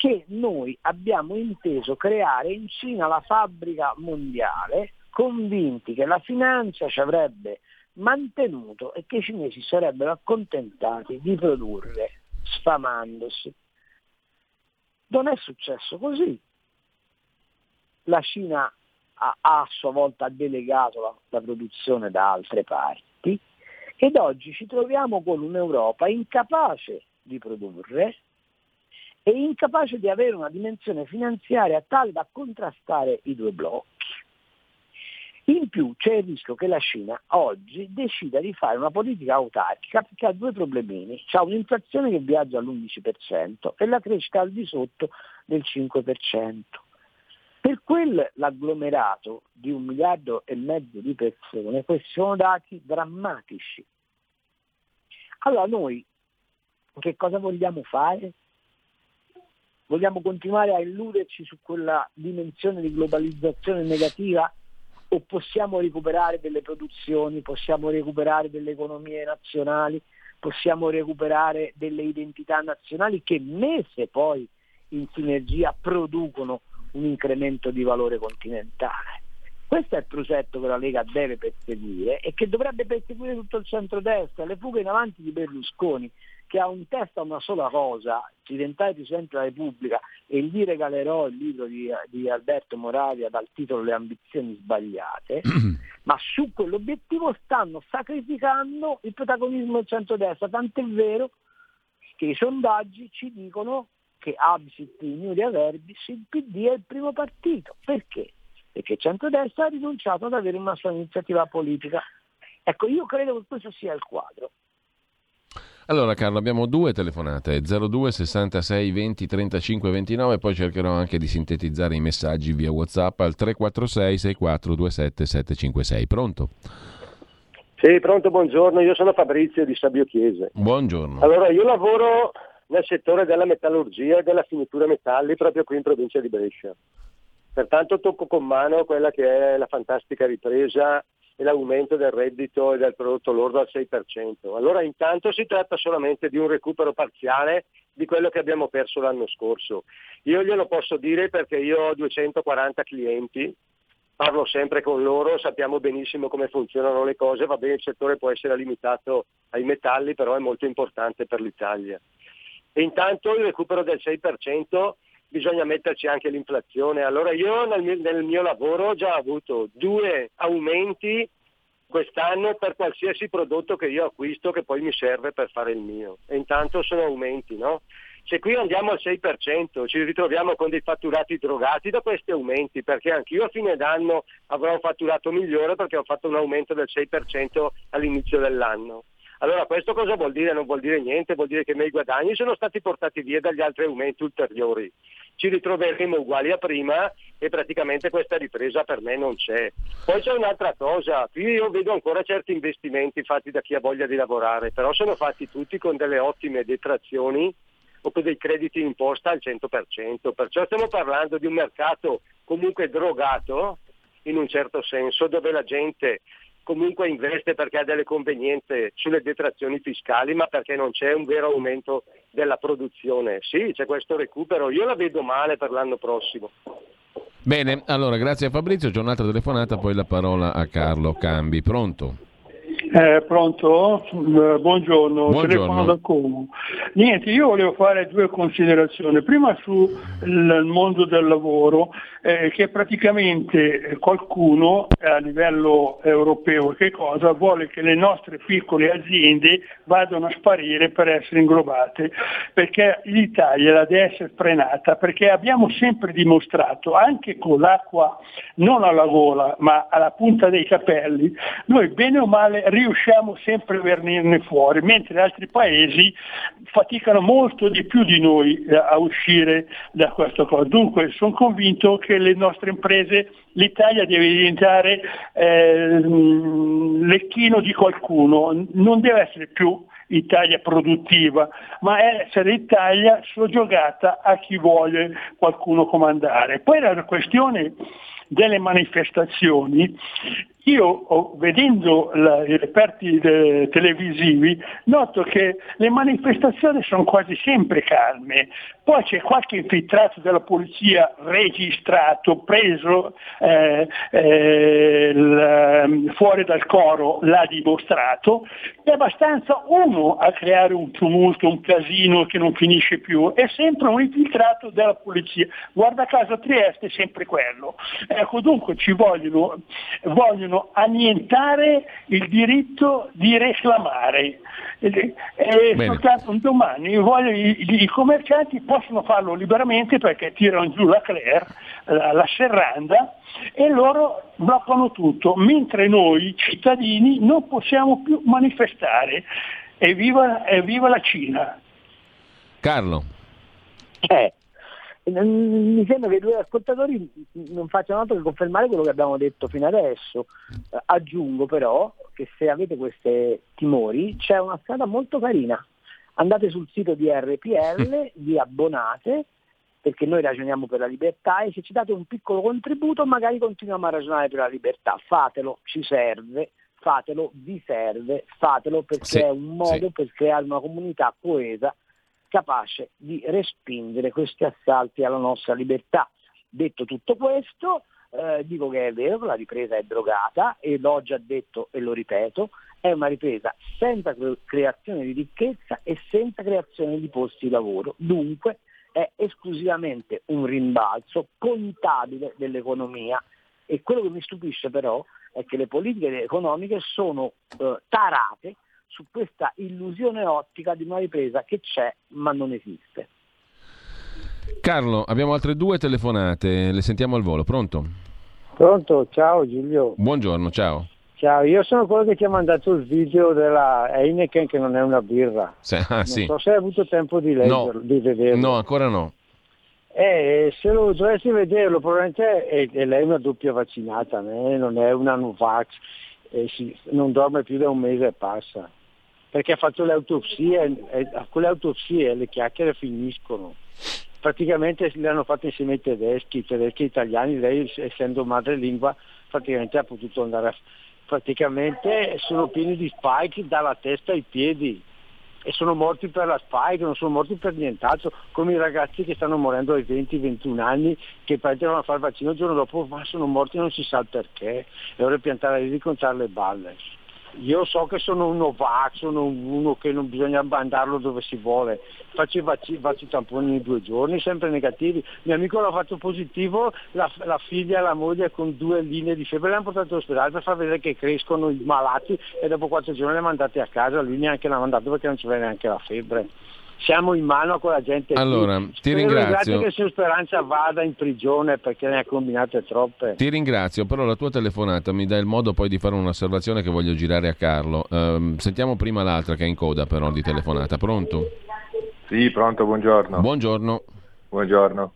che noi abbiamo inteso creare in Cina la fabbrica mondiale convinti che la finanza ci avrebbe mantenuto e che i cinesi sarebbero accontentati di produrre sfamandosi. Non è successo così la Cina ha, a sua volta delegato la, la produzione da altre parti ed oggi ci troviamo con un'Europa incapace di produrre e incapace di avere una dimensione finanziaria tale da contrastare i due blocchi. In più c'è il rischio che la Cina oggi decida di fare una politica autarchica perché ha due problemini. C'è un'inflazione che viaggia all'11% e la crescita al di sotto del 5%. Per quell'agglomerato di un miliardo e mezzo di persone, questi sono dati drammatici. Allora noi che cosa vogliamo fare? Vogliamo continuare a illuderci su quella dimensione di globalizzazione negativa o possiamo recuperare delle produzioni, possiamo recuperare delle economie nazionali, possiamo recuperare delle identità nazionali che messe poi in sinergia producono un incremento di valore continentale. Questo è il progetto che la Lega deve perseguire e che dovrebbe perseguire tutto il centrodestra, le fughe in avanti di Berlusconi, che ha in testa una sola cosa, diventare Presidente della Repubblica e gli regalerò il libro di, di Alberto Moravia dal titolo Le ambizioni sbagliate, ma su quell'obiettivo stanno sacrificando il protagonismo del centrodestra, tant'è vero che i sondaggi ci dicono che absit iuria verbis il PD è il primo partito. Perché? Perché il centrodestra ha rinunciato ad avere una sua iniziativa politica. Ecco, io credo che questo sia il quadro. Allora Carlo, abbiamo due telefonate, 02 66 20 35 29, poi cercherò anche di sintetizzare i messaggi via WhatsApp al 346 64 27 756. Pronto? Sì, pronto, buongiorno, io sono Fabrizio di Sabio Chiese. Buongiorno. Allora, io lavoro nel settore della metallurgia e della finitura metalli proprio qui in provincia di Brescia. Pertanto tocco con mano quella che è la fantastica ripresa e l'aumento del reddito e del prodotto lordo al 6%. Allora intanto si tratta solamente di un recupero parziale di quello che abbiamo perso l'anno scorso. Io glielo posso dire perché io ho 240 clienti, parlo sempre con loro, sappiamo benissimo come funzionano le cose, va bene il settore può essere limitato ai metalli, però è molto importante per l'Italia. E intanto il recupero del 6% bisogna metterci anche l'inflazione. Allora io nel mio, nel mio lavoro ho già avuto due aumenti quest'anno per qualsiasi prodotto che io acquisto che poi mi serve per fare il mio. E intanto sono aumenti, no? Se qui andiamo al 6% ci ritroviamo con dei fatturati drogati da questi aumenti, perché anch'io a fine d'anno avrò un fatturato migliore perché ho fatto un aumento del 6% all'inizio dell'anno. Allora questo cosa vuol dire? Non vuol dire niente, vuol dire che i miei guadagni sono stati portati via dagli altri aumenti ulteriori. Ci ritroveremo uguali a prima e praticamente questa ripresa per me non c'è. Poi c'è un'altra cosa, qui io vedo ancora certi investimenti fatti da chi ha voglia di lavorare, però sono fatti tutti con delle ottime detrazioni o per dei crediti imposta al 100%. Perciò stiamo parlando di un mercato comunque drogato in un certo senso, dove la gente comunque investe perché ha delle convenienze sulle detrazioni fiscali, ma perché non c'è un vero aumento della produzione. Sì, c'è questo recupero, io la vedo male per l'anno prossimo. Bene, allora grazie a Fabrizio, c'è un'altra telefonata, poi la parola a Carlo Cambi. Pronto? Eh, pronto? Eh, buongiorno, Buongiorno. telefono da Como. Niente, io volevo fare due considerazioni. Prima sul mondo del lavoro, eh, che praticamente qualcuno a livello europeo che cosa, vuole che le nostre piccole aziende vadano a sparire per essere inglobate, perché l'Italia la deve essere frenata, perché abbiamo sempre dimostrato, anche con l'acqua non alla gola, ma alla punta dei capelli, noi bene o male riusciamo sempre a venirne fuori, mentre altri paesi faticano molto di più di noi eh, a uscire da questa cosa. Dunque sono convinto che le nostre imprese, l'Italia deve diventare eh, lecchino di qualcuno, non deve essere più Italia produttiva, ma essere Italia soggiogata a chi vuole qualcuno comandare. Poi la questione delle manifestazioni, io vedendo la, i reperti de, televisivi noto che le manifestazioni sono quasi sempre calme, poi c'è qualche infiltrato della polizia registrato, preso eh, eh, l, fuori dal coro, l'ha dimostrato, è abbastanza uno a creare un tumulto, un casino che non finisce più, è sempre un infiltrato della polizia. Guarda caso a Trieste è sempre quello. Ecco, dunque ci vogliono, vogliono annientare il diritto di reclamare. E, e soltanto un domani voglio, i, i, commercianti possono farlo liberamente perché tirano giù la Claire, la, la serranda, e loro bloccano tutto, mentre noi cittadini non possiamo più manifestare. Evviva, evviva la Cina! Carlo. Eh, mi sembra che i due ascoltatori non facciano altro che confermare quello che abbiamo detto fino adesso. Eh, aggiungo però che se avete questi timori c'è una strada molto carina. Andate sul sito di RPL, vi abbonate perché noi ragioniamo per la libertà e se ci date un piccolo contributo magari continuiamo a ragionare per la libertà. Fatelo, ci serve, fatelo, vi serve, fatelo perché Sì, è un modo sì. per creare una comunità coesa capace di respingere questi assalti alla nostra libertà. Detto tutto questo, eh, dico che è vero, la ripresa è drogata e l'ho già detto e lo ripeto, è una ripresa senza cre- creazione di ricchezza e senza creazione di posti di lavoro. Dunque è esclusivamente un rimbalzo contabile dell'economia e quello che mi stupisce però è che le politiche economiche sono eh, tarate su questa illusione ottica di una ripresa che c'è ma non esiste. Carlo, abbiamo altre due telefonate, le sentiamo al volo. Pronto? Pronto, ciao Giulio. Buongiorno, ciao. Ciao, io sono quello che ti ha mandato il video della Heineken che non è una birra. Se- ah, non sì. so se hai avuto tempo di leggerlo, No. di vederlo. No, ancora no. Eh, se lo dovresti vederlo, probabilmente è, è lei una doppia vaccinata, eh, non è una Novax, eh, si- non dorme più da un mese e passa. Perché ha fatto le autopsie, e a quelle autopsie le chiacchiere finiscono. Praticamente le hanno fatte insieme ai tedeschi, i tedeschi italiani, lei essendo madrelingua praticamente ha potuto andare a... praticamente sono pieni di spike dalla testa ai piedi e sono morti per la spike, non sono morti per nient'altro, come i ragazzi che stanno morendo ai 20-21 anni che partono a fare il vaccino il giorno dopo ma sono morti non si sa il perché e ora piantare lì di contare le balle. Io so che sono un sono uno che non bisogna mandarlo dove si vuole, faccio i faccio i tamponi in due giorni, sempre negativi. Mio amico l'ha fatto positivo, la, la figlia e la moglie con due linee di febbre l'hanno portato all'ospedale per far vedere che crescono i malati e dopo quattro giorni li ha mandati a casa, lui neanche l'ha mandato perché non c'era neanche la febbre. Siamo in mano a quella gente. Allora, ti Spero ringrazio. che il signor Speranza vada in prigione perché ne ha combinate troppe. Ti ringrazio, però la tua telefonata mi dà il modo poi di fare un'osservazione che voglio girare a Carlo. Ehm, sentiamo prima l'altra che è in coda però di telefonata. Pronto? Sì, pronto, buongiorno. Buongiorno. Buongiorno.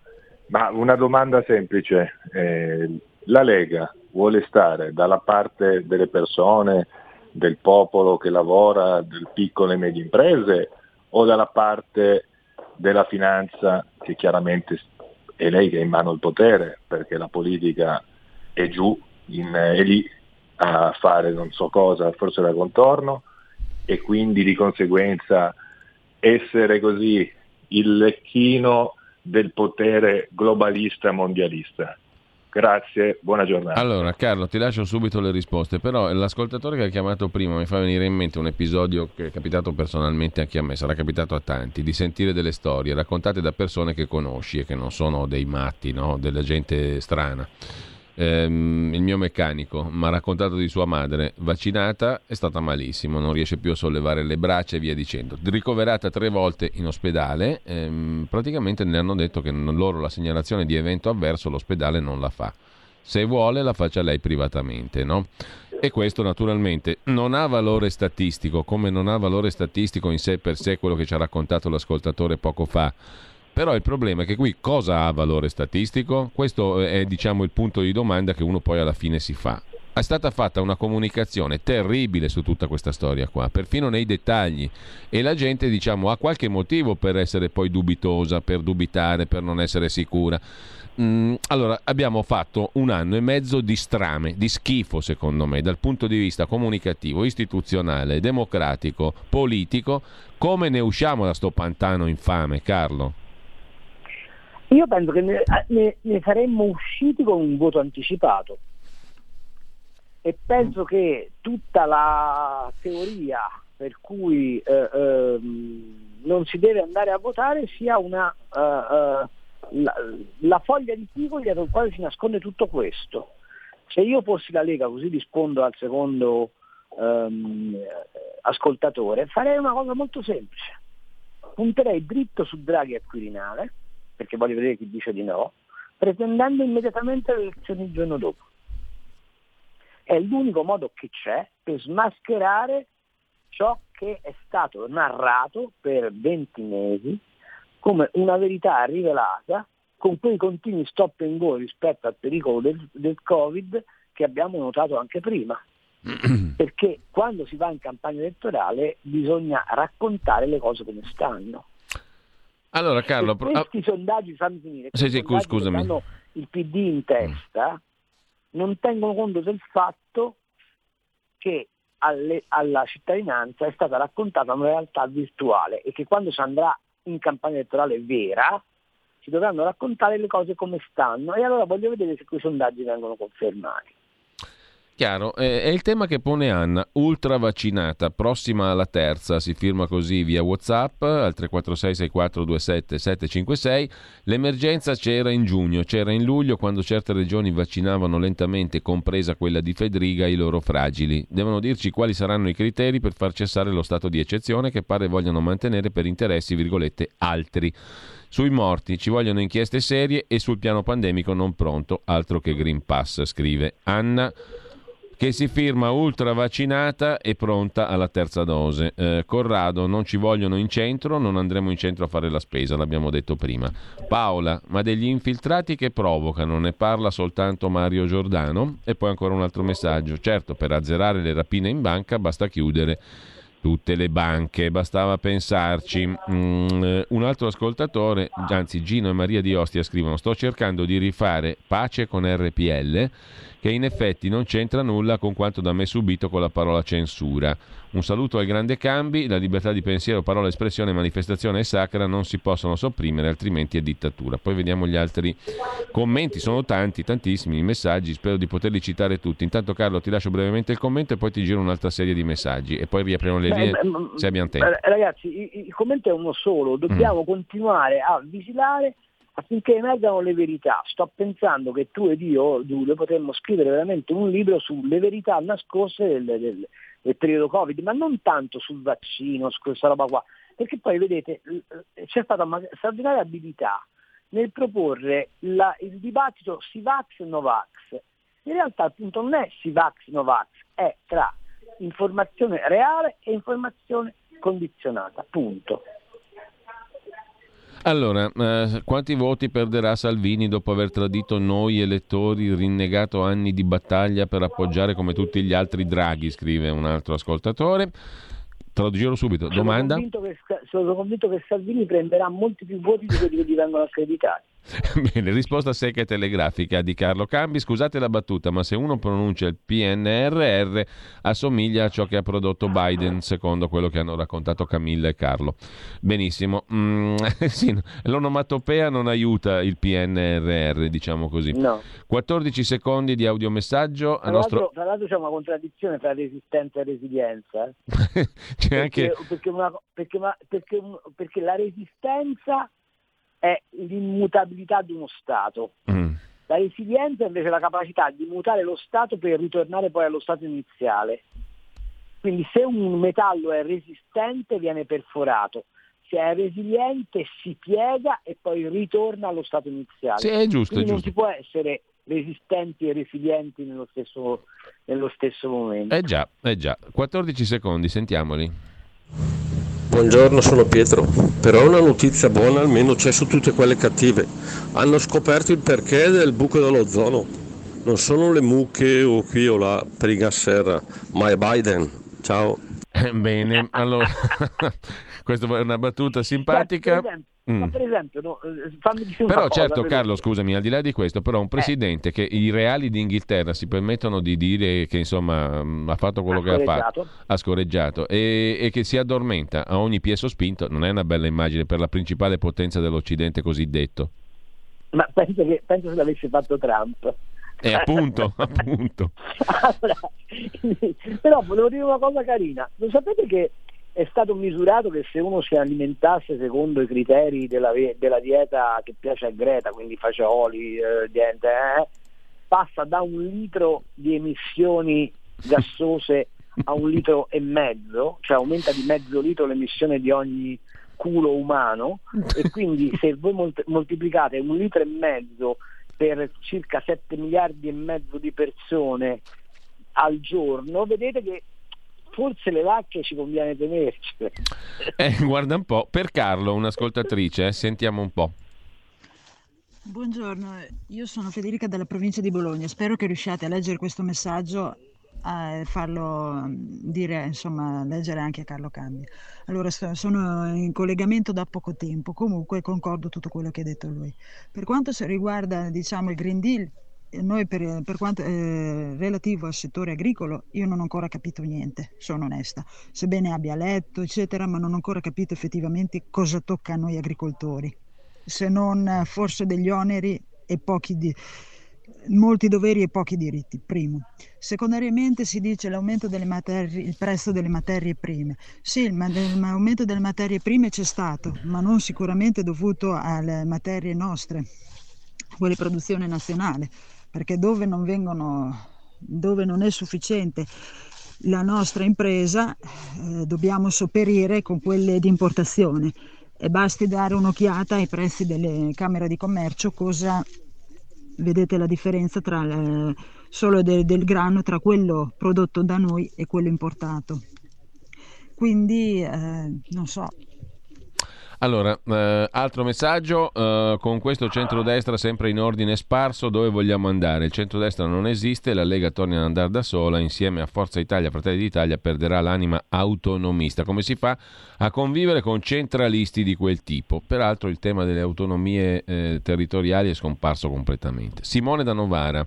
Ma una domanda semplice. Eh, la Lega vuole stare dalla parte delle persone, del popolo che lavora, delle piccole e medie imprese o dalla parte della finanza che chiaramente è lei che ha in mano il potere perché la politica è giù, in, è lì a fare non so cosa, forse da contorno e quindi di conseguenza essere così il lecchino del potere globalista mondialista. Grazie, buona giornata. Allora, Carlo, ti lascio subito le risposte, però l'ascoltatore che ha chiamato prima mi fa venire in mente un episodio che è capitato personalmente anche a me, sarà capitato a tanti, di sentire delle storie raccontate da persone che conosci e che non sono dei matti, no? della gente strana ehm, il mio meccanico mi ha raccontato di sua madre, vaccinata, è stata malissimo, non riesce più a sollevare le braccia e via dicendo. Ricoverata tre volte in ospedale, ehm, praticamente ne hanno detto che loro la segnalazione di evento avverso l'ospedale non la fa. Se vuole la faccia lei privatamente, no? E questo naturalmente non ha valore statistico, come non ha valore statistico in sé per sé quello che ci ha raccontato l'ascoltatore poco fa però il problema è che qui cosa ha valore statistico? Questo è diciamo il punto di domanda che uno poi alla fine si fa. È stata fatta una comunicazione terribile su tutta questa storia qua, perfino nei dettagli e la gente diciamo ha qualche motivo per essere poi dubitosa, per dubitare, per non essere sicura. Mm, allora, abbiamo fatto un anno e mezzo di strame, di schifo secondo me, dal punto di vista comunicativo, istituzionale, democratico, politico. Come ne usciamo da sto pantano infame, Carlo? Io penso che ne, ne, ne saremmo usciti con un voto anticipato e penso mm. che tutta la teoria per cui eh, eh, non si deve andare a votare sia una, uh, uh, la, la, foglia di figo dietro il quale si nasconde tutto questo. Se io fossi la Lega, così rispondo al secondo um, ascoltatore, farei una cosa molto semplice. Punterei dritto su Draghi e Quirinale, perché voglio vedere chi dice di no, pretendendo immediatamente le elezioni il giorno dopo. È l'unico modo che c'è per smascherare ciò che è stato narrato per 20 mesi come una verità rivelata con quei continui stop and go rispetto al pericolo del, del Covid che abbiamo notato anche prima. Perché quando si va in campagna elettorale bisogna raccontare le cose come stanno. Allora Carlo, se questi ah, sondaggi, fammi finire, sì, sì, scusami. hanno il PD in testa, non tengono conto del fatto che alle, alla cittadinanza è stata raccontata una realtà virtuale e che quando si andrà in campagna elettorale vera si dovranno raccontare le cose come stanno e allora voglio vedere se quei sondaggi vengono confermati. Chiaro, eh, è il tema che pone Anna, ultra vaccinata, prossima alla terza, si firma così via Whatsapp al 346 6427 756. L'emergenza c'era in giugno, c'era in luglio quando certe regioni vaccinavano lentamente, compresa quella di Fedriga, i loro fragili. Devono dirci quali saranno i criteri per far cessare lo stato di eccezione che pare vogliano mantenere per interessi, virgolette, altri. Sui morti ci vogliono inchieste serie e sul piano pandemico non pronto, altro che Green Pass, scrive Anna che si firma ultra vaccinata e pronta alla terza dose. Eh, Corrado, non ci vogliono in centro, non andremo in centro a fare la spesa, l'abbiamo detto prima. Paola, ma degli infiltrati che provocano, ne parla soltanto Mario Giordano? E poi ancora un altro messaggio. Certo, per azzerare le rapine in banca basta chiudere tutte le banche, bastava pensarci. Mm, un altro ascoltatore, anzi Gino e Maria di Ostia scrivono, sto cercando di rifare pace con RPL che in effetti non c'entra nulla con quanto da me subito con la parola censura. Un saluto al grande cambi, la libertà di pensiero, parola, espressione, manifestazione è sacra, non si possono sopprimere, altrimenti è dittatura. Poi vediamo gli altri commenti, sono tanti, tantissimi messaggi, spero di poterli citare tutti. Intanto Carlo ti lascio brevemente il commento e poi ti giro un'altra serie di messaggi e poi riapriamo le linee beh, se abbiamo tempo. Ragazzi, il commento è uno solo, dobbiamo mm. continuare a vigilare affinché emergano le verità. Sto pensando che tu ed io, Giulio, potremmo scrivere veramente un libro sulle verità nascoste del, del, del periodo Covid, ma non tanto sul vaccino, su questa roba qua, perché poi vedete c'è stata una straordinaria abilità nel proporre la, il dibattito Sivax-Novax. In realtà il punto non è Sivax-Novax, è tra informazione reale e informazione condizionata, punto. Allora, eh, quanti voti perderà Salvini dopo aver tradito noi elettori, rinnegato anni di battaglia per appoggiare come tutti gli altri Draghi, scrive un altro ascoltatore. te lo giro subito. Sono Domanda? convinto, che, sono convinto che Salvini prenderà molti più voti di quelli che gli vengono accreditati. Bene, risposta secca e telegrafica di Carlo Cambi. Scusate la battuta, ma se uno pronuncia il PNRR assomiglia a ciò che ha prodotto Biden, secondo quello che hanno raccontato Camilla e Carlo. Benissimo. Mm, sì, l'onomatopea non aiuta il PNRR, diciamo così. No. 14 secondi di audiomessaggio. Tra, nostro... l'altro, tra l'altro c'è una contraddizione tra resistenza e resilienza. c'è perché, anche... perché, una, perché, perché, perché la resistenza è l'immutabilità di uno Stato. Mm. La resilienza invece è la capacità di mutare lo Stato per ritornare poi allo stato iniziale. Quindi se un metallo è resistente viene perforato, se è resiliente si piega e poi ritorna allo stato iniziale. Sì, è giusto, Quindi è non giusto. si può essere resistenti e resilienti nello stesso, nello stesso momento. Eh già, eh già. 14 secondi, sentiamoli. Buongiorno, sono Pietro. Però una notizia buona almeno c'è su tutte quelle cattive. Hanno scoperto il perché del buco dell'ozono. Non sono le mucche o qui o là per i gas serra, ma è Biden. Ciao. Bene, allora, questa è una battuta simpatica. Per esempio, Mm. ma per esempio, no, eh, una Però cosa, certo per Carlo, scusami, al di là di questo, però Eh. un presidente che i reali d'Inghilterra si permettono di dire che insomma mh, ha fatto quello Ha che ha fatto, ha scorreggiato e, e che si addormenta a ogni piè sospinto, non è una bella immagine per la principale potenza dell'Occidente cosiddetto. Ma penso che penso se l'avesse fatto Trump. E appunto, appunto. Allora, però volevo dire una cosa carina. Lo sapete che è stato misurato che se uno si alimentasse secondo i criteri della, della dieta che piace a Greta, quindi fagioli, eh, niente, eh, passa da un litro di emissioni gassose a un litro e mezzo, cioè aumenta di mezzo litro l'emissione di ogni culo umano e quindi se voi molt- moltiplicate un litro e mezzo per circa 7 miliardi e mezzo di persone al giorno, vedete che forse le vacche ci conviene tenerci. Eh, guarda un po', per Carlo, un'ascoltatrice, eh, sentiamo un po'. Buongiorno, io sono Federica dalla provincia di Bologna. Spero che riusciate a leggere questo messaggio e farlo mm, dire, insomma, leggere anche a Carlo Cambi. Allora, sto- sono in collegamento da poco tempo, comunque concordo tutto quello che ha detto lui. Per quanto si riguarda, diciamo, il Green Deal, noi per, per quanto eh, relativo al settore agricolo, io non ho ancora capito niente, sono onesta, sebbene abbia letto, eccetera, ma non ho ancora capito effettivamente cosa tocca a noi agricoltori se non eh, forse degli oneri e pochi di, molti doveri e pochi diritti, primo. Secondariamente si dice l'aumento delle materie, il prezzo delle materie prime. Sì, l'aumento delle materie prime c'è stato, ma non sicuramente dovuto alle materie nostre, quelle produzione nazionale, perché dove non vengono, dove non è sufficiente la nostra impresa, eh, dobbiamo sopperire con quelle di importazione e basti dare un'occhiata ai prezzi delle camere di commercio, cosa vedete la differenza tra il- solo del, del grano tra quello prodotto da noi e quello importato. Quindi eh, non so, Allora, eh, altro messaggio, eh, con questo centrodestra sempre in ordine sparso, dove vogliamo andare? Il centrodestra non esiste, la Lega torna ad andare da sola, insieme a Forza Italia, Fratelli d'Italia, perderà l'anima autonomista. Come si fa a convivere con centralisti di quel tipo? Peraltro il tema delle autonomie eh, territoriali è scomparso completamente. Simone da Novara,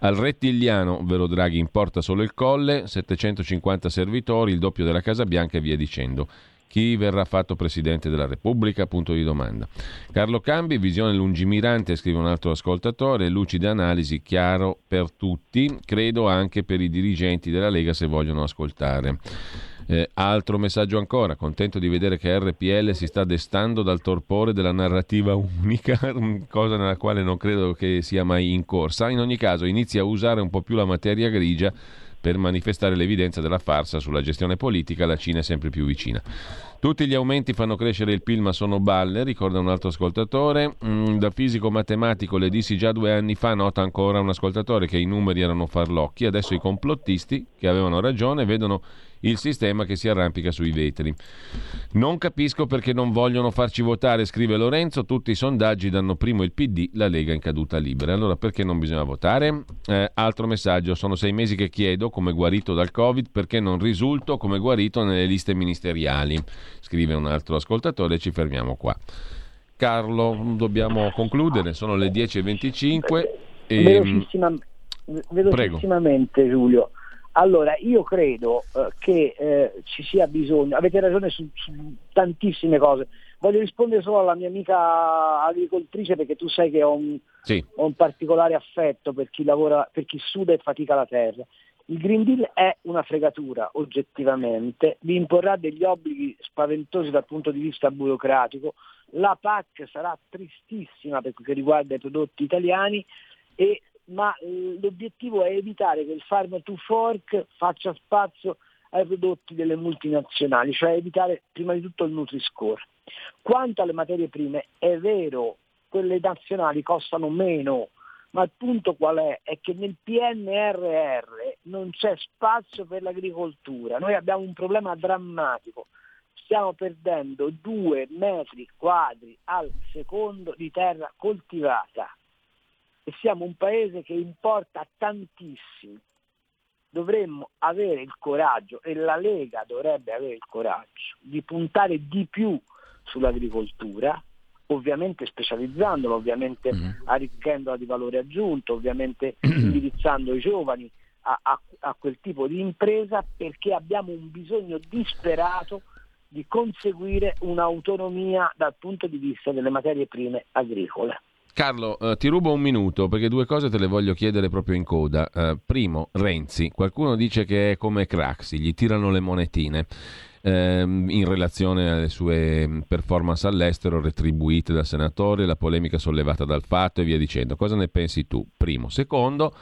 al Rettigliano, vero Draghi, importa solo il colle, 750 servitori, il doppio della Casa Bianca e via dicendo. Chi verrà fatto Presidente della Repubblica? Punto di domanda. Carlo Cambi, visione lungimirante, scrive un altro ascoltatore, lucida analisi, chiaro per tutti, credo anche per i dirigenti della Lega se vogliono ascoltare. Eh, altro messaggio ancora, contento di vedere che RPL si sta destando dal torpore della narrativa unica, cosa nella quale non credo che sia mai in corsa. In ogni caso inizia a usare un po' più la materia grigia per manifestare l'evidenza della farsa sulla gestione politica, la Cina è sempre più vicina. Tutti gli aumenti fanno crescere il PIL ma sono balle, ricorda un altro ascoltatore. Mm, da fisico matematico le dissi già due anni fa, nota ancora un ascoltatore che i numeri erano farlocchi, adesso i complottisti che avevano ragione vedono il sistema che si arrampica sui vetri. Non capisco perché non vogliono farci votare, scrive Lorenzo, tutti i sondaggi danno primo il PD, la Lega in caduta libera. Allora perché non bisogna votare? Eh, altro messaggio, sono sei mesi che chiedo come guarito dal Covid perché non risulto come guarito nelle liste ministeriali, scrive un altro ascoltatore, ci fermiamo qua. Carlo, dobbiamo concludere, sono le 10.25. E... Velocissima, velocissimamente Prego. Giulio. Allora, io credo eh, che eh, ci sia bisogno, avete ragione su, su, tantissime cose. Voglio rispondere solo alla mia amica agricoltrice perché tu sai che ho un, sì. ho un particolare affetto per chi lavora, per chi suda e fatica la terra. Il Green Deal è una fregatura oggettivamente, vi imporrà degli obblighi spaventosi dal punto di vista burocratico, la PAC sarà tristissima per quel che riguarda i prodotti italiani e ma eh, l'obiettivo è evitare che il farm to fork faccia spazio ai prodotti delle multinazionali, cioè evitare prima di tutto il Nutri-Score. Quanto alle materie prime, è vero, quelle nazionali costano meno, ma il punto qual è? È che nel PNRR non c'è spazio per l'agricoltura. Noi abbiamo un problema drammatico. Stiamo perdendo due metri quadri al secondo di terra coltivata e siamo un paese che importa tantissimo. Dovremmo avere il coraggio, e la Lega dovrebbe avere il coraggio, di puntare di più sull'agricoltura, ovviamente specializzandola, ovviamente mm-hmm. arricchendola di valore aggiunto, ovviamente indirizzando i giovani a, a, a quel tipo di impresa perché abbiamo un bisogno disperato di conseguire un'autonomia dal punto di vista delle materie prime agricole. Carlo, eh, ti rubo un minuto perché due cose te le voglio chiedere proprio in coda. Eh, primo, Renzi. Qualcuno dice che è come Craxi, gli tirano le monetine ehm, in relazione alle sue performance all'estero retribuite dal senatore, la polemica sollevata dal fatto e via dicendo. Cosa ne pensi tu? Primo. Secondo,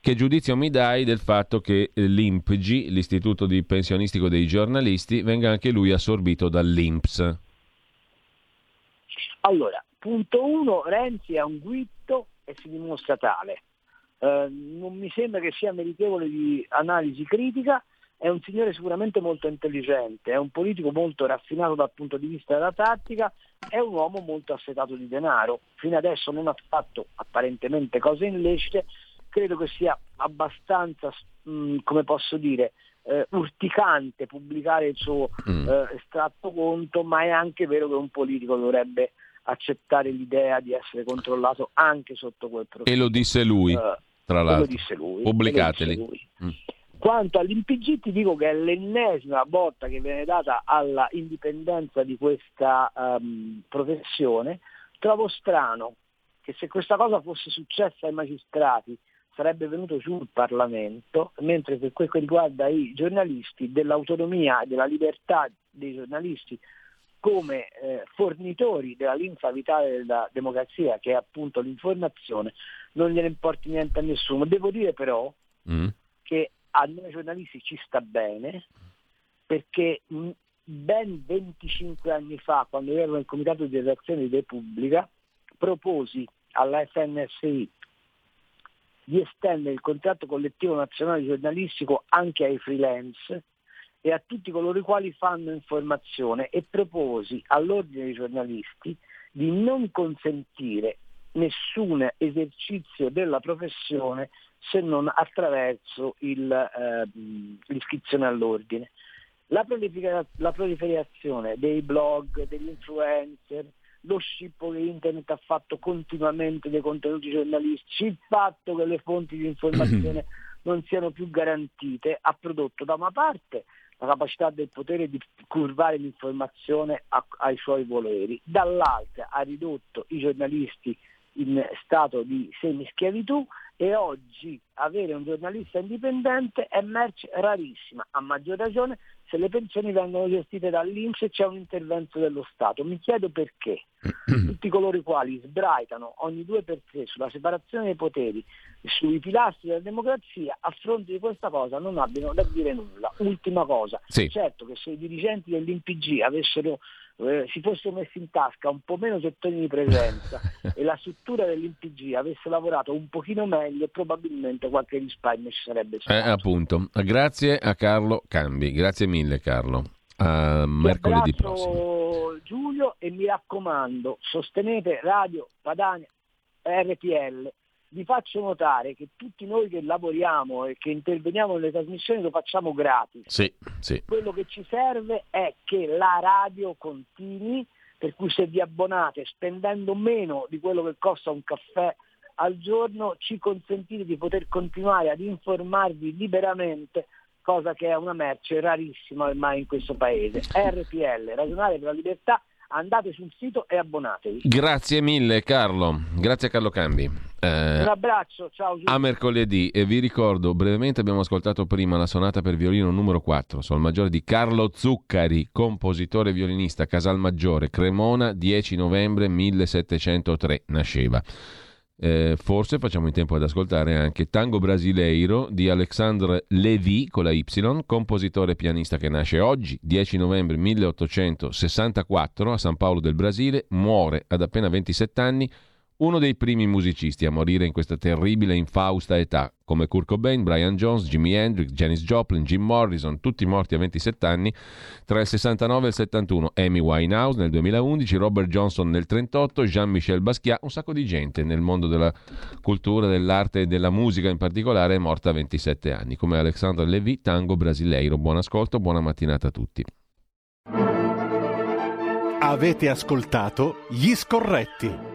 che giudizio mi dai del fatto che l'IMPG, l'Istituto di Pensionistico dei Giornalisti, venga anche lui assorbito dall'INPS? Allora, Punto 1, Renzi è un guitto e si dimostra tale. Eh, non mi sembra che sia meritevole di analisi critica, è un signore sicuramente molto intelligente, è un politico molto raffinato dal punto di vista della tattica, è un uomo molto assetato di denaro. Fino adesso non ha fatto apparentemente cose illecite, credo che sia abbastanza, mh, come posso dire, eh, urticante pubblicare il suo mm. eh, estratto conto, ma è anche vero che un politico dovrebbe accettare l'idea di essere controllato anche sotto quel profilo. E lo disse lui, uh, tra l'altro. Lo disse lui. Pubblicateli. Lui. Mm. Quanto all'IMPG ti dico che è l'ennesima botta che viene data alla indipendenza di questa um, professione. Trovo strano che se questa cosa fosse successa ai magistrati sarebbe venuto giù il Parlamento, mentre per quel che riguarda i giornalisti, dell'autonomia e della libertà dei giornalisti come eh, fornitori della linfa vitale della democrazia, che è appunto l'informazione, non gliene importi niente a nessuno. Devo dire però mm. che a noi giornalisti ci sta bene, perché ben 25 anni fa, quando io ero nel Comitato di redazione di Repubblica, proposi alla FNSI di estendere il contratto collettivo nazionale giornalistico anche ai freelance e a tutti coloro i quali fanno informazione e proposi all'ordine dei giornalisti di non consentire nessun esercizio della professione se non attraverso il, eh, l'iscrizione all'ordine. La, prolifera- la, proliferazione dei blog, degli influencer, lo scippo che internet ha fatto continuamente dei contenuti giornalistici, il fatto che le fonti di informazione non siano più garantite ha prodotto da una parte la capacità del potere di curvare l'informazione a, ai suoi voleri, dall'altra ha ridotto i giornalisti in stato di semischiavitù e oggi avere un giornalista indipendente è merce rarissima, a maggior ragione se le pensioni vengono gestite dall'Inps e c'è un intervento dello Stato. Mi chiedo perché tutti coloro i quali sbraitano ogni due per tre sulla separazione dei poteri, sui pilastri della democrazia, a fronte di questa cosa non abbiano da dire nulla. Ultima cosa, sì. certo che se i dirigenti dell'INPG avessero eh, si fossero messi in tasca un po' meno gettoni di presenza e la struttura dell'INPG avesse lavorato un pochino meglio, probabilmente qualche risparmio ci sarebbe stato. Eh, appunto. Grazie a Carlo Cambi, grazie mille Carlo. A mercoledì prossimo. Giulio e mi raccomando, sostenete Radio Padania RPL vi faccio notare che tutti noi che lavoriamo e che interveniamo nelle trasmissioni lo facciamo gratis. Sì, sì. Quello che ci serve è che la radio continui, per cui se vi abbonate spendendo meno di quello che costa un caffè al giorno, ci consentite di poter continuare ad informarvi liberamente cosa che è una merce rarissima ormai in questo paese. RPL, Ragionare per la Libertà, andate sul sito e abbonatevi. Grazie mille Carlo, grazie Carlo Cambi. Eh, Un abbraccio, ciao. A mercoledì e vi ricordo brevemente abbiamo ascoltato prima la sonata per violino numero 4, sol maggiore di Carlo Zuccari, compositore violinista Casalmaggiore, Cremona, 10 novembre 1703 nasceva. Eh, forse facciamo in tempo ad ascoltare anche Tango Brasileiro di Alexandre Lévy con la Y, compositore e pianista che nasce oggi, 10 novembre 1864 a San Paolo del Brasile, muore ad appena 27 anni uno dei primi musicisti a morire in questa terribile e infausta età, come Kurt Cobain, Brian Jones, Jimi Hendrix, Janis Joplin, Jim Morrison, tutti morti a 27 anni tra il 69 e il 71, Amy Winehouse nel 2011, Robert Johnson nel 38, Jean-Michel Basquiat, un sacco di gente nel mondo della cultura, dell'arte e della musica in particolare è morta a 27 anni, come Alexandre Levy, tango brasileiro. Buon ascolto, buona mattinata a tutti. Avete ascoltato Gli Scorretti